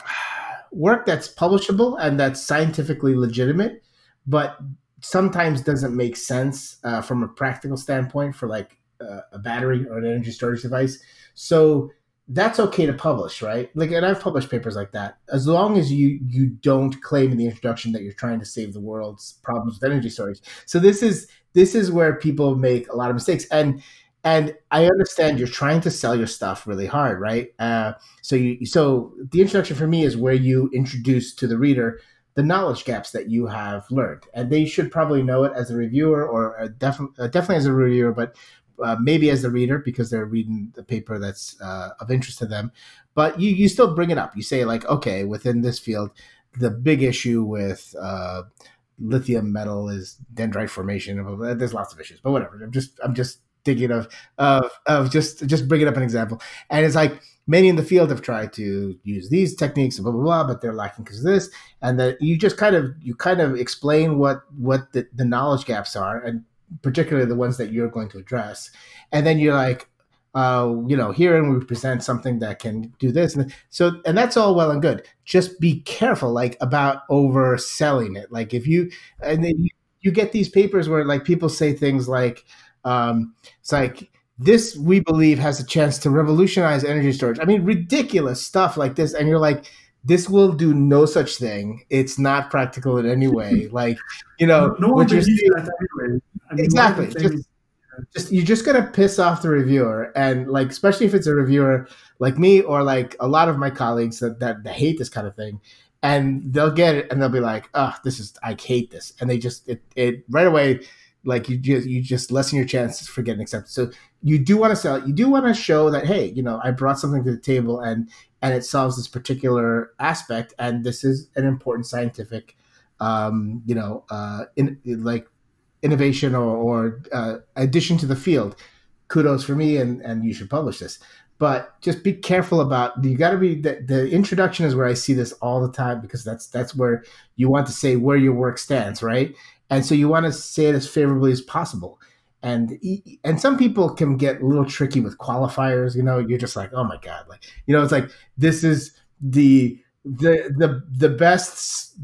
work that's publishable and that's scientifically legitimate but sometimes doesn't make sense uh, from a practical standpoint for like uh, a battery or an energy storage device. So that's okay to publish, right? Like, and I've published papers like that. As long as you you don't claim in the introduction that you're trying to save the world's problems with energy storage. So this is this is where people make a lot of mistakes, and and I understand you're trying to sell your stuff really hard, right? Uh, so you so the introduction for me is where you introduce to the reader the knowledge gaps that you have learned, and they should probably know it as a reviewer or a def- uh, definitely as a reviewer, but uh, maybe as the reader because they're reading the paper that's uh, of interest to them. But you you still bring it up. You say like, okay, within this field, the big issue with uh, lithium metal is dendrite formation. There's lots of issues, but whatever. I'm just I'm just thinking of of of just just bringing up an example, and it's like many in the field have tried to use these techniques blah blah blah but they're lacking because of this and that you just kind of you kind of explain what what the, the knowledge gaps are and particularly the ones that you're going to address. And then you're like, uh, you know, here and we present something that can do this. And so, and that's all well and good. Just be careful, like about overselling it. Like if you, and then you, you get these papers where like people say things like, um, it's like, this we believe has a chance to revolutionize energy storage. I mean, ridiculous stuff like this. And you're like, this will do no such thing. It's not practical in any way. (laughs) Like, you know, no, no what you're saying, anyway. I mean, exactly. Just, just you're just gonna piss off the reviewer, and like especially if it's a reviewer like me or like a lot of my colleagues that that, that hate this kind of thing, and they'll get it and they'll be like, "Oh, this is I hate this," and they just it, it right away like you just you just lessen your chances for getting accepted. So you do want to sell. You do want to show that hey, you know, I brought something to the table and and it solves this particular aspect, and this is an important scientific, um, you know, uh, in like innovation or, or uh, addition to the field. Kudos for me, and and you should publish this. But just be careful about you got to be the, the introduction is where I see this all the time because that's that's where you want to say where your work stands, right? And so you want to say it as favorably as possible. And and some people can get a little tricky with qualifiers. You know, you're just like, oh my god, like you know, it's like this is the the the the best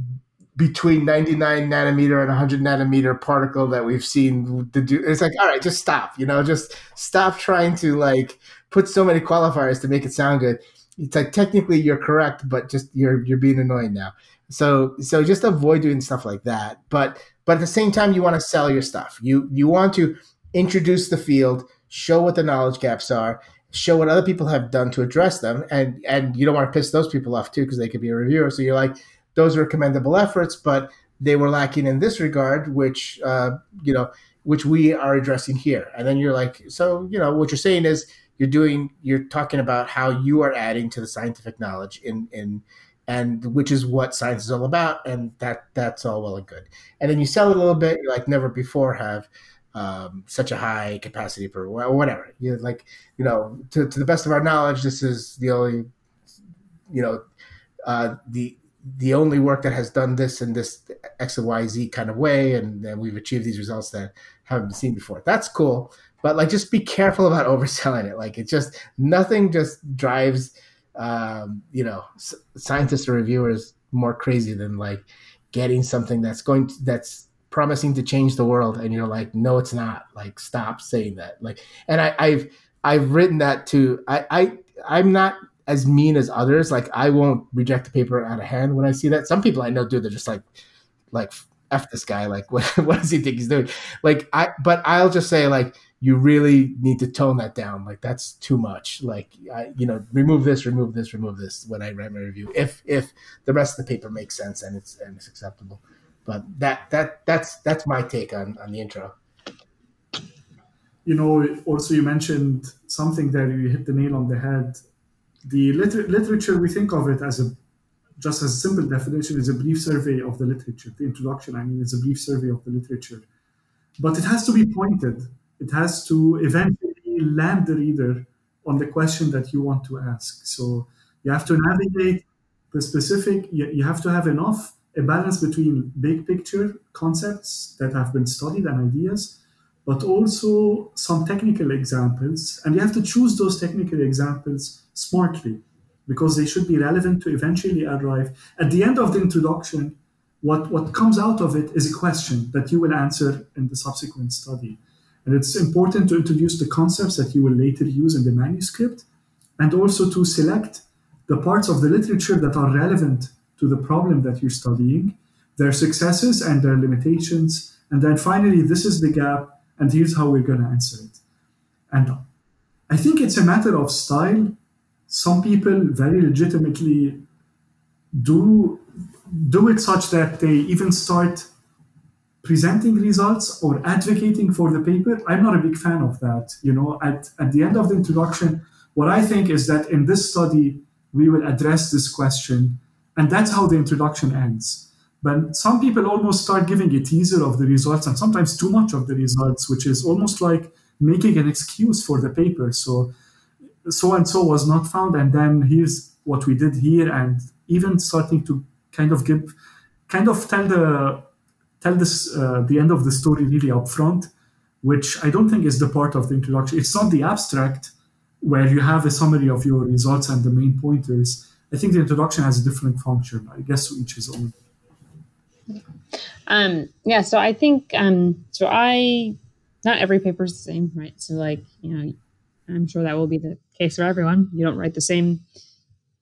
between 99 nanometer and 100 nanometer particle that we've seen to do it's like all right just stop you know just stop trying to like put so many qualifiers to make it sound good it's like technically you're correct but just you're you're being annoying now so so just avoid doing stuff like that. But but at the same time you want to sell your stuff. You you want to introduce the field show what the knowledge gaps are show what other people have done to address them. And and you don't want to piss those people off too because they could be a reviewer. So you're like those are commendable efforts, but they were lacking in this regard, which uh, you know, which we are addressing here. And then you're like, so you know, what you're saying is you're doing, you're talking about how you are adding to the scientific knowledge in in and which is what science is all about, and that that's all well and good. And then you sell it a little bit, you're like never before have um, such a high capacity per or whatever. You like, you know, to, to the best of our knowledge, this is the only, you know, uh, the the only work that has done this in this X and Y Z kind of way, and, and we've achieved these results that haven't been seen before. That's cool, but like just be careful about (laughs) overselling it. Like it just nothing just drives um, you know s- scientists or reviewers more crazy than like getting something that's going to, that's promising to change the world, and you're like, no, it's not. Like stop saying that. Like, and I, I've I've written that too. I I I'm not as mean as others. Like I won't reject the paper out of hand when I see that. Some people I know do. They're just like, like f this guy. Like (laughs) what, what does he think he's doing? Like I, but I'll just say like you really need to tone that down. Like that's too much. Like I, you know, remove this, remove this, remove this when I write my review. If if the rest of the paper makes sense and it's and it's acceptable. but that that that's that's my take on on the intro you know also you mentioned something there you hit the nail on the head the liter- literature we think of it as a just as a simple definition is a brief survey of the literature the introduction i mean is a brief survey of the literature but it has to be pointed it has to eventually land the reader on the question that you want to ask. So you have to navigate the specific you, you have to have enough a balance between big picture concepts that have been studied and ideas but also some technical examples. And you have to choose those technical examples smartly because they should be relevant to eventually arrive. At the end of the introduction what, what comes out of it is a question that you will answer in the subsequent study and it's important to introduce the concepts that you will later use in the manuscript and also to select the parts of the literature that are relevant to the problem that you're studying, their successes and their limitations, and then finally, this is the gap, and here's how we're going to answer it. And I think it's a matter of style. Some people very legitimately do do it such that they even start presenting results or advocating for the paper. I'm not a big fan of that. You know, at, at the end of the introduction, what I think is that in this study, we will address this question. And that's how the introduction ends. But some people almost start giving a teaser of the results and sometimes too much of the results, which is almost like making an excuse for the paper. So, so and so was not found, and then here's what we did here, and even starting to kind of give, kind of tell the tell this uh, the end of the story really upfront, which I don't think is the part of the introduction. It's not the abstract, where you have a summary of your results and the main pointers. I think the introduction has a different function. I guess each his own. Um, yeah, so I think um, so. I not every paper is the same, right? So like you know, I'm sure that will be the case for everyone. You don't write the same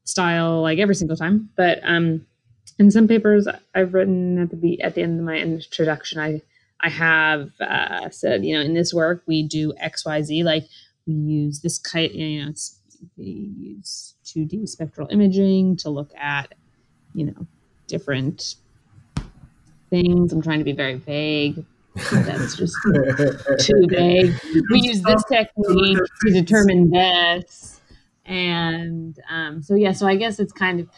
style like every single time, but um, in some papers I've written at the at the end of my introduction, I I have uh, said you know in this work we do X Y Z like we use this kite, you know, we use 2D spectral imaging to look at, you know, different things. I'm trying to be very vague. That's just (laughs) too vague. We use this technique to determine this. And um, so, yeah, so I guess it's kind of,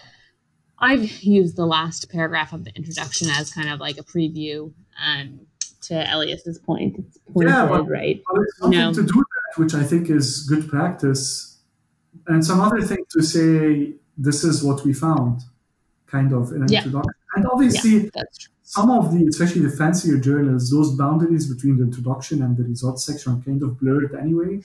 I've used the last paragraph of the introduction as kind of like a preview. Um, to Elias's point, it's pointed, yeah, but, right? But it's something you know, to do that, which I think is good practice, and some other thing to say. This is what we found, kind of in an yeah. introduction, and obviously. Yeah, some of the, especially the fancier journals, those boundaries between the introduction and the results section are kind of blurred anyway.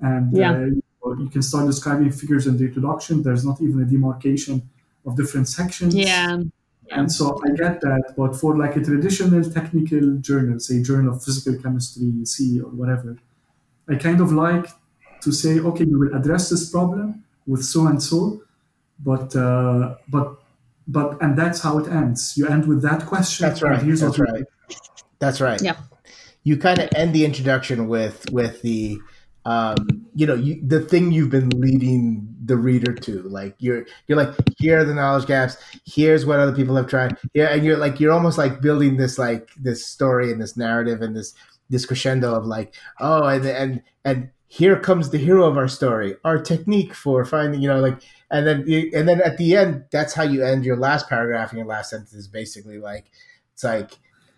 And yeah. uh, you can start describing figures in the introduction. There's not even a demarcation of different sections. Yeah. And so I get that, but for like a traditional technical journal, say Journal of Physical Chemistry, C or whatever, I kind of like to say, okay, we will address this problem with so and so, but uh, but but and that's how it ends. You end with that question. That's right. Here's that's right. That's right. Yeah. You kind of end the introduction with with the um, you know, you, the thing you've been leading the reader to. Like you're you're like, here are the knowledge gaps. Here's what other people have tried. Yeah, and you're like you're almost like building this like this story and this narrative and this this crescendo of like, oh, and and and here comes the hero of our story, our technique for finding, you know, like, and then and then at the end, that's how you end your last paragraph and your last sentence is basically like, it's like,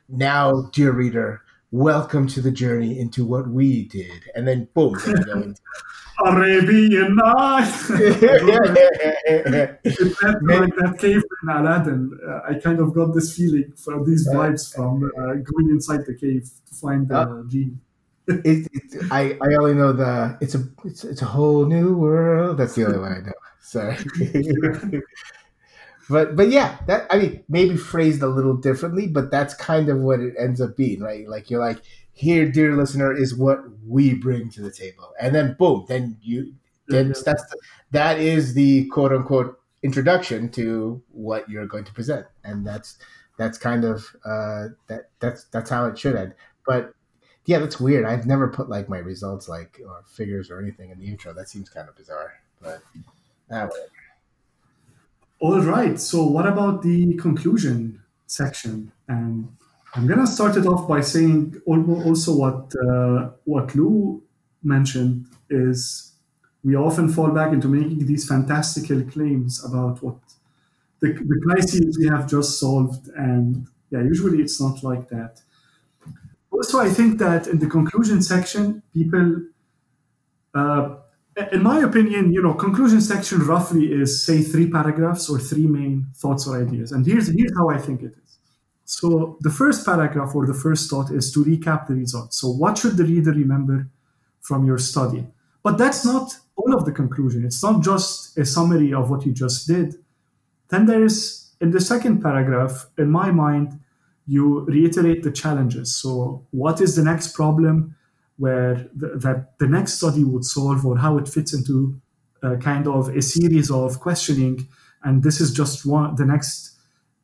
now, dear reader, welcome to the journey into what we did. And then boom, then go into (laughs) Arabian Nights. (laughs) like that cave in Aladdin. Uh, I kind of got this feeling from these vibes from uh, going inside the cave to find the uh, genie. (laughs) it, it, I, I only know the it's a it's, it's a whole new world. That's the only one I know. Sorry. But but yeah, that I mean maybe phrased a little differently, but that's kind of what it ends up being, right? Like you're like, here, dear listener, is what we bring to the table, and then boom, then you then mm-hmm. that's the, that is the quote unquote introduction to what you're going to present, and that's that's kind of uh, that that's that's how it should end. But yeah, that's weird. I've never put like my results like or figures or anything in the intro. That seems kind of bizarre, but. Uh, all right. So, what about the conclusion? section. And I'm to start it off by saying also what, uh, what Lou mentioned is we often fall back into making these fantastical claims about what the, the crises we have just solved. And yeah, usually it's not like that. Also, I think that in the conclusion section, people uh, in my opinion, you know, conclusion section roughly is say three paragraphs or three main thoughts or ideas. And here's here's how I think it is. So the first paragraph or the first thought is to recap the results. So what should the reader remember from your study? But that's not all of the conclusion. It's not just a summary of what you just did. Then there's in the second paragraph, in my mind, you reiterate the challenges. So what is the next problem? Where that the next study would solve or how it fits into a kind of a series of questioning. And this is just one the next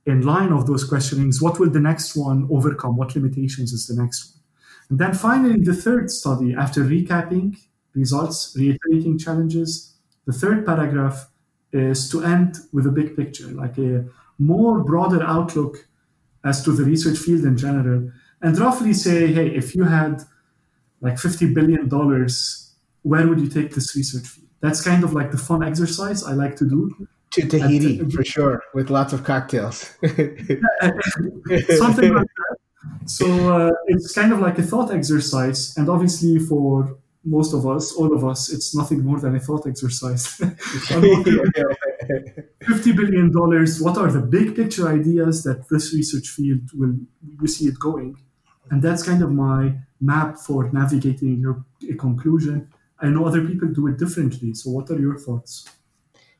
in line of those questionings what will the next one overcome? What limitations is the next one? And then finally the third study after recapping results reiterating challenges the third paragraph is to end with a big picture like a more broader outlook as to the research field in general and roughly say hey if you had like 50 billion dollars where would you take this research field that's kind of like the fun exercise i like to do. To tahiti for sure with lots of cocktails. (laughs) Something like that. So uh, it's kind of like a thought exercise and obviously for most of us all of us it's nothing more than a thought exercise. (laughs) 50 billion dollars what are the big picture ideas that this research field will you see it going and that's kind of my map for navigating your a conclusion. I know other people do it differently. So, what are your thoughts?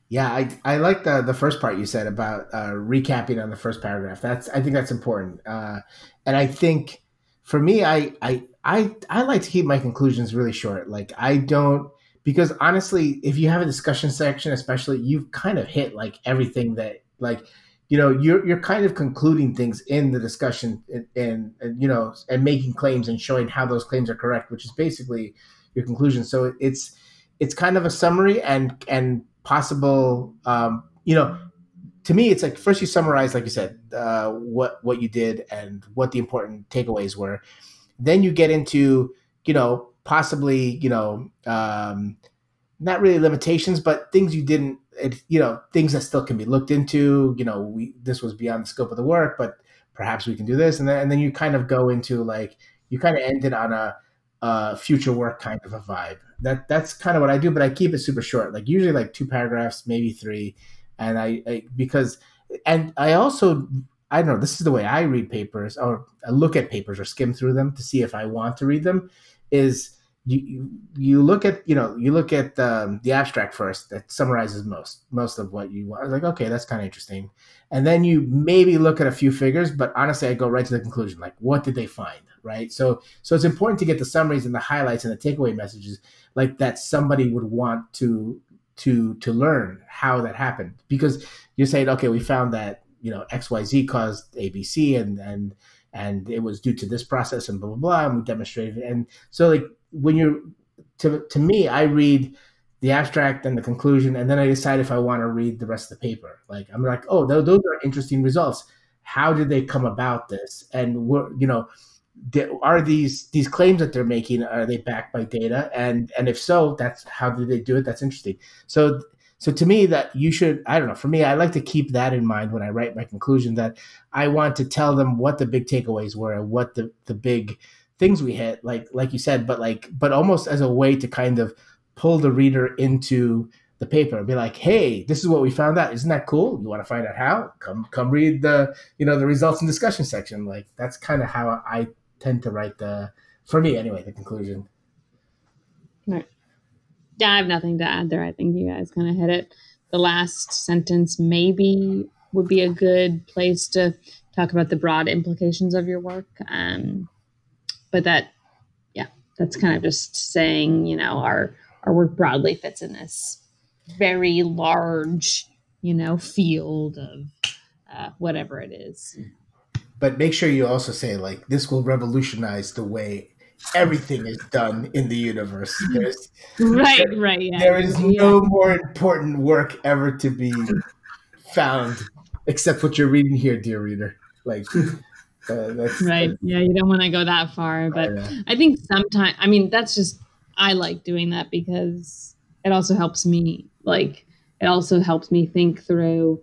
Yeah, I, I like the the first part you said about uh, recapping on the first paragraph. That's I think that's important, uh, and I think for me, I, I I I like to keep my conclusions really short. Like I don't because honestly, if you have a discussion section, especially, you've kind of hit like everything that like you know you're you're kind of concluding things in the discussion and, and, and, you know and making claims and showing how those claims are correct which is basically your conclusion. So it's it's kind of a summary and and possible um, you know to me it's like first you summarize like you said uh, what what you did and what the important takeaways were. Then you get into you know possibly you know um, not really limitations but things you didn't it, you know things that still can be looked into you know we this was beyond the scope of the work but perhaps we can do this. And then and then you kind of go into like you kind of end it on a, a future work kind of a vibe. That that's kind of what i do but i keep it super short like usually like two paragraphs maybe three. And I, I because and i also i don't know this is the way i read papers or I look at papers or skim through them to see if i want to read them is you you look at you know you look at um, the abstract first that summarizes most most of what you want. like okay, that's kind of interesting, and then you maybe look at a few figures. But honestly, I go right to the conclusion. Like, what did they find? Right. So so it's important to get the summaries and the highlights and the takeaway messages like that somebody would want to to to learn how that happened because you're saying okay, we found that you know X Y Z caused ABC and and and it was due to this process and blah blah blah and we demonstrated it. and so like when you're to to me, I read the abstract and the conclusion, and then I decide if I want to read the rest of the paper. Like I'm like, oh, those are interesting results. How did they come about this? And we're, you know, are these these claims that they're making are they backed by data? And and if so, that's how did they do it? That's interesting. So so to me, that you should I don't know. For me, I like to keep that in mind when I write my conclusion. That I want to tell them what the big takeaways were and what the the big things we hit, like like you said, but like but almost as a way to kind of pull the reader into the paper and be like, hey, this is what we found out. Isn't that cool? You want to find out how? Come come read the you know the results and discussion section. Like that's kind of how I tend to write the for me anyway, the conclusion. Right. Yeah, I have nothing to add there. I think you guys kind of hit it. The last sentence maybe would be a good place to talk about the broad implications of your work. Um, but that yeah that's kind of just saying you know our our work broadly fits in this very large you know field of uh, whatever it is but make sure you also say like this will revolutionize the way everything is done in the universe There's, (laughs) right there, right yeah. there is yeah. no more important work ever to be found except what you're reading here dear reader like uh, right. Yeah, you don't want to go that far, but I, I think sometimes. I mean, that's just I like doing that because it also helps me. Like, it also helps me think through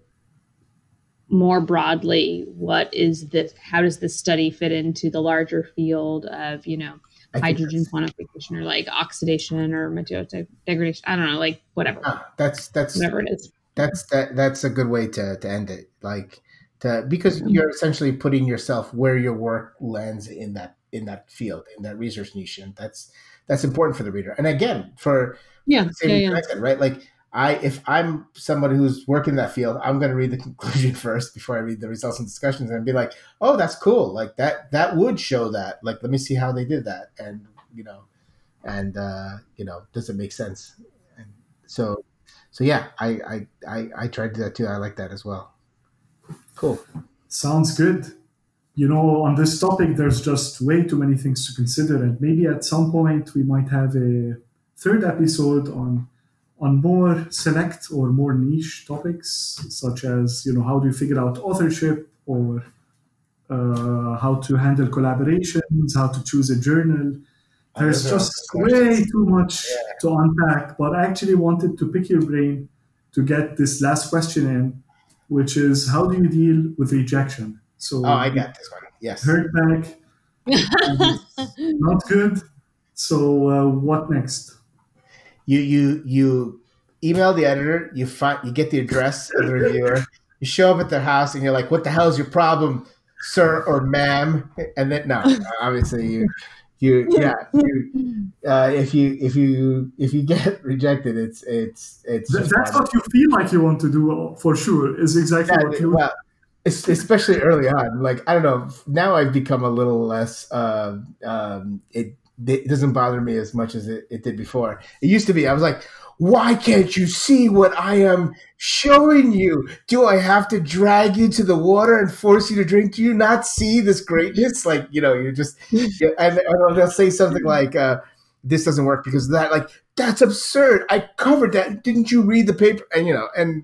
more broadly what is this how does this study fit into the larger field of you know hydrogen quantification or like oxidation or material degradation i don't know like whatever ah, that's that's whatever it is that's that that's a good way to to end it like to because you're essentially putting yourself where your work lands in that in that field in that research niche and that's that's important for the reader and again for yeah, yeah, yeah. Said, right like I if I'm somebody who's working that field, I'm going to read the (laughs) conclusion first before I read the results and discussions and be like, "Oh, that's cool. Like that that would show that. Like let me see how they did that." And, you know, and uh, you know, does it make sense? And so so yeah, I I I, I tried to do that too. I like that as well. Cool. Sounds good. You know, on this topic, there's just way too many things to consider, and maybe at some point we might have a third episode on on more select or more niche topics, such as you know how do you figure out authorship or uh, how to handle collaborations, how to choose a journal. There's just way too much yeah. to unpack, but I actually wanted to pick your brain to get this last question in, which is how do you deal with rejection? So, oh, I got this one. Yes, heard back, (laughs) not good. So, uh, what next? you you you email the editor, you find you get the address of the reviewer, you show up at their house, and you're like, "What the hell is your problem, sir or ma'am?" And then no, obviously you you yeah (laughs) you, uh, if you if you if you get (laughs) rejected, it's it's it's that's what you feel like you want to do for sure. Is exactly yeah, what you. Well, especially early on, like I don't know. Now I've become a little less. Uh, um, it it doesn't bother me as much as it, it did before. It used to be, I was like, why can't you see what I am showing you? Do I have to drag you to the water and force you to drink? Do you not see this greatness? Like, you know, you're just, and, and they'll say something like, uh, this doesn't work because that, like, that's absurd. I covered that. Didn't you read the paper? And, you know, and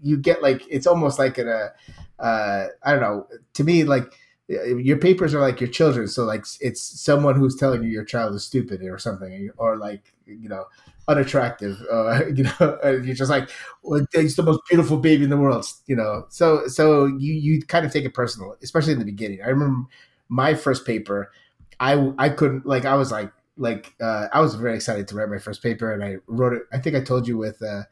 you get like, it's almost like in a, uh, I don't know, to me, like, your papers are like your children so like it's someone who's telling you your child is stupid or something or like you know unattractive uh, (laughs) you know (laughs) you're just like well, he's the most beautiful baby in the world you know? So so you you kind of take it personal especially in the beginning. I remember my first paper i i couldn't like i was like like uh, i was very excited to write my first paper and i wrote it i think i told you with uh,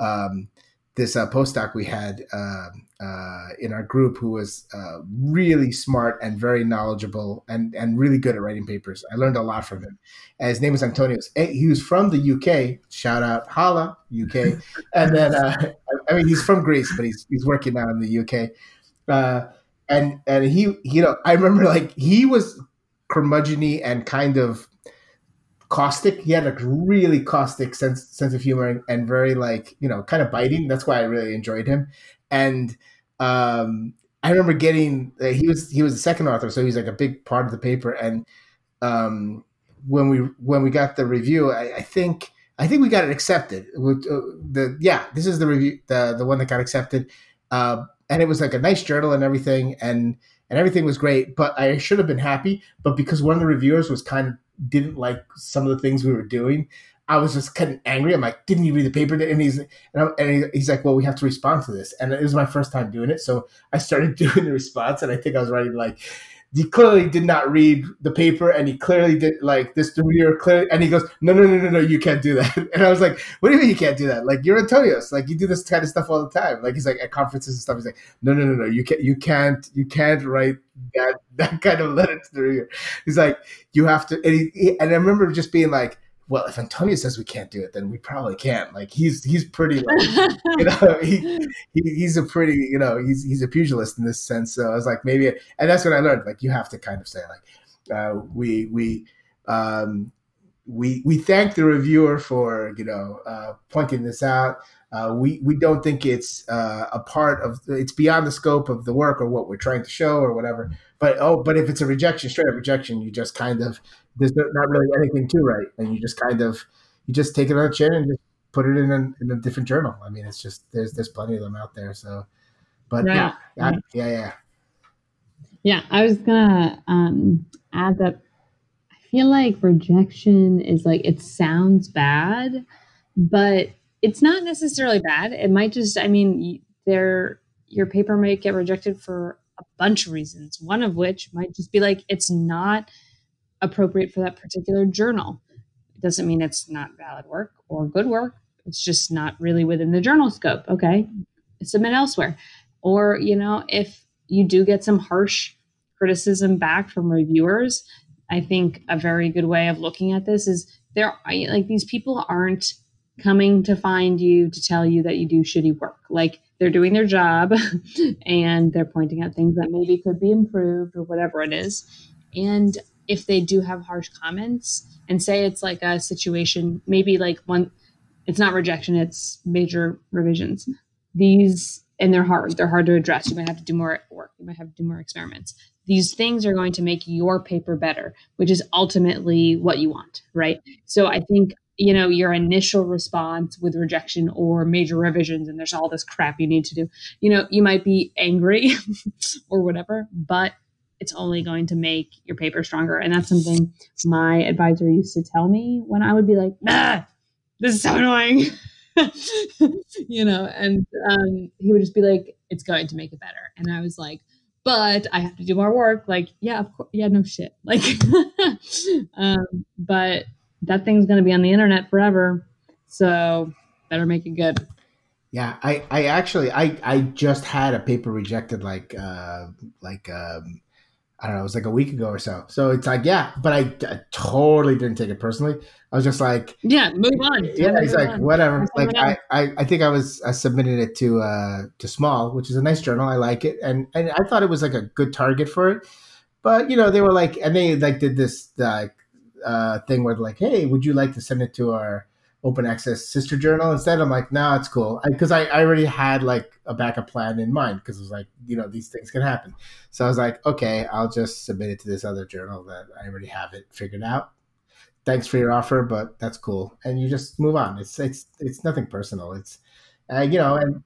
um, this uh, postdoc we had uh, uh, in our group who was uh, really smart and very knowledgeable and, and really good at writing papers. I learned a lot from him. And his name is Antonio. He was from the UK. Shout out, Hala, UK. (laughs) and then, uh, I mean, he's from Greece, but he's, he's working now in the UK. Uh, and and he, you know, I remember like he was curmudgeony and kind of caustic. He had a really caustic sense sense of humor and, very like you know kind of biting. That's why I really enjoyed him. And um, I remember getting uh, he was he was the second author, so he's like a big part of the paper. And um, when we when we got the review, I, I think I think we got it accepted. Uh, the yeah, this is the review the the one that got accepted, uh, and it was like a nice journal and everything, and and everything was great. But I should have been happy, but because one of the reviewers was kind of didn't like some of the things we were doing, I was just kind of angry. I'm like, didn't you read the paper? And he's and, and, he's like, well, we have to respond to this. And it was my first time doing it, so I started (laughs) doing the response, and I think I was writing like, he clearly did not read the paper, and he clearly did like this reviewer clearly, and he goes, no, no, no, no, no, you can't do that. (laughs) And I was like, what do you mean you can't do that? Like you're Antonios, like you do this kind of stuff all the time. Like he's like at conferences and stuff. He's like, no, no, no, no, you can't, you can't, you can't write that (laughs) that kind of letter to the reviewer. He's like, you have to, and, he, and I remember just being like well, if Antonio says we can't do it, then we probably can't. Like he's he's pretty, like, (laughs) you know, he, he, he's a pretty, you know, he's he's a pugilist in this sense. So I was like, maybe, and that's what I learned. Like you have to kind of say like, uh, we we um, we we thank the reviewer for you know uh, pointing this out. Uh, we we don't think it's uh, a part of it's beyond the scope of the work or what we're trying to show or whatever. But oh, but if it's a rejection, straight up rejection, you just kind of there's not really anything to write, and you just kind of you just take it on a chin and just put it in a, in a different journal. I mean, it's just there's there's plenty of them out there. So, but yeah, yeah, yeah, yeah. Yeah, I was gonna um, add that I feel like rejection is like it sounds bad, but it's not necessarily bad. It might just, I mean, there your paper might get rejected for a bunch of reasons. One of which might just be like it's not appropriate for that particular journal. It doesn't mean it's not valid work or good work. It's just not really within the journal scope. Okay, submit elsewhere. Or you know, if you do get some harsh criticism back from reviewers, I think a very good way of looking at this is there are like these people aren't coming to find you to tell you that you do shitty work. Like they're doing their job (laughs) and they're pointing out things that maybe could be improved or whatever it is. And if they do have harsh comments and say it's like a situation, maybe like one, it's not rejection, it's major revisions. These, and they're hard, they're hard to address. You might have to do more work, you might have to do more experiments. These things are going to make your paper better, which is ultimately what you want, right? So I think you know your initial response with rejection or major revisions and there's all this crap you need to do. You know you might be angry (laughs) or whatever but it's only going to make your paper stronger. And that's something my advisor used to tell me when i would be like ah, this is so annoying. (laughs) You know and um, he would just be like it's going to make it better. And i was like but i have to do more work. Like yeah of course yeah no shit. Like (laughs) um, but that thing's going to be on the internet forever. So better make it good. Yeah, I, I actually I, I just had a paper rejected like uh like um I don't know, it was like a week ago or so. So it's like, yeah, but I, I totally didn't take it personally. I was just like, yeah, move on. Yeah, he's like, on. whatever. Like I, I, I think I was, I submitted it to, uh, to small, which is a nice journal. I like it. And, and I thought it was like a good target for it, but you know, they were like, and they like did this, like, uh, thing where like, hey, would you like to send it to our open access sister journal instead? I'm like, no, nah, it's cool because I, I, I, already had like a backup plan in mind because it was like, you know, these things can happen. So I was like, okay, I'll just submit it to this other journal that I already have it figured out. Thanks for your offer, but that's cool, and you just move on. It's it's it's nothing personal. It's uh, you know, and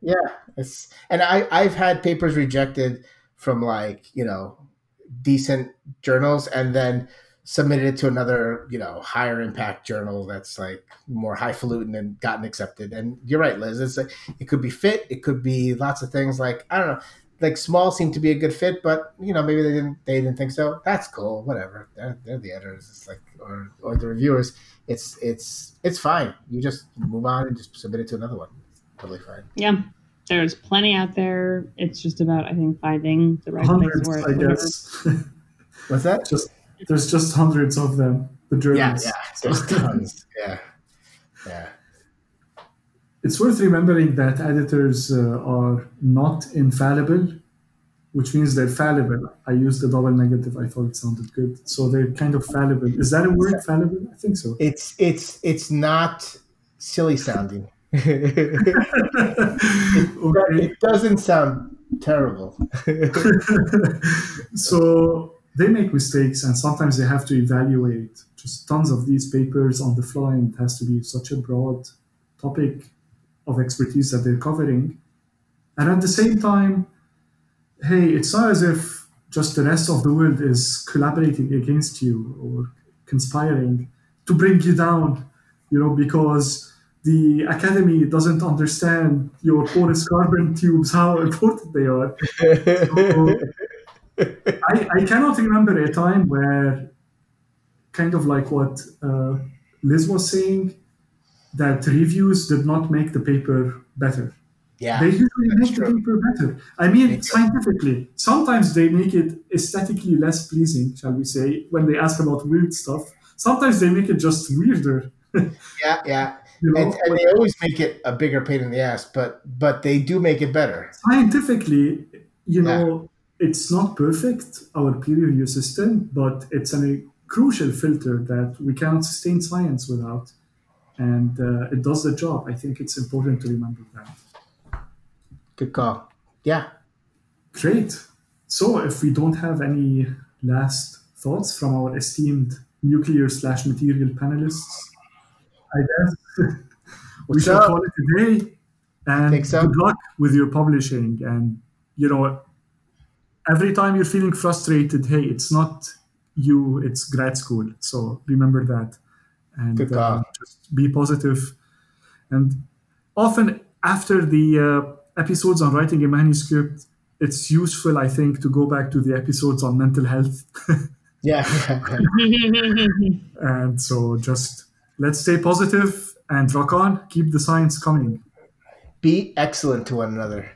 yeah, it's and I I've had papers rejected from like you know decent journals and then submitted it to another, you know, higher impact journal that's like more highfalutin and gotten accepted. And you're right, Liz. It's like, it could be fit. It could be lots of things. Like I don't know. Like small seemed to be a good fit, but you know maybe they didn't they didn't think so. That's cool. Whatever. They're, they're the editors. It's like or or the reviewers. It's it's it's fine. You just move on and just submit it to another one. It's totally fine. Yeah there's plenty out there. It's just about I think finding the right Hundreds, place for it. I guess. (laughs) What's that? Just there's just hundreds of them. The journals. Yeah, yeah, there's tons. yeah, yeah. It's worth remembering that editors uh, are not infallible, which means they're fallible. I used the double negative. I thought it sounded good. So they're kind of fallible. Is that a word, fallible? I think so. It's it's it's not silly sounding. (laughs) (laughs) it, okay. it doesn't sound terrible. (laughs) so they make mistakes and sometimes they have to evaluate. Just tons of these papers on the fly and it has to be such a broad topic of expertise that they're covering. And at the same time hey it's not as if just the rest of the world is collaborating against you or conspiring to bring you down you know because the academy doesn't understand your porous carbon tubes how (laughs) important they are. so, (laughs) I, I cannot remember a time where, kind of like what uh, Liz was saying, that reviews did not make the paper better. Yeah, they usually make true. the paper better. I mean, scientifically, sometimes they make it aesthetically less pleasing, shall we say, when they ask about weird stuff. Sometimes they make it just weirder. (laughs) yeah, yeah. You know, and, and they always make it a bigger pain in the ass, but but they do make it better. Scientifically, you know, it's not perfect, our peer review system, but it's a crucial filter that we cannot sustain science without. And uh, it does the job. I think it's important to remember that. Good call. Yeah. Great. So, if we don't have any last thoughts from our esteemed nuclear slash material panelists, I guess (laughs) we shall call it a day. And so. good luck with your publishing. And, you know, every time you're feeling frustrated, hey, it's not you, it's grad school. So remember that. And uh, just be positive. And often after the uh, episodes on writing a manuscript, it's useful, I think, to go back to the episodes on mental health. (laughs) yeah. (laughs) and so just let's stay positive and rock on. Keep the science coming. Be excellent to one another.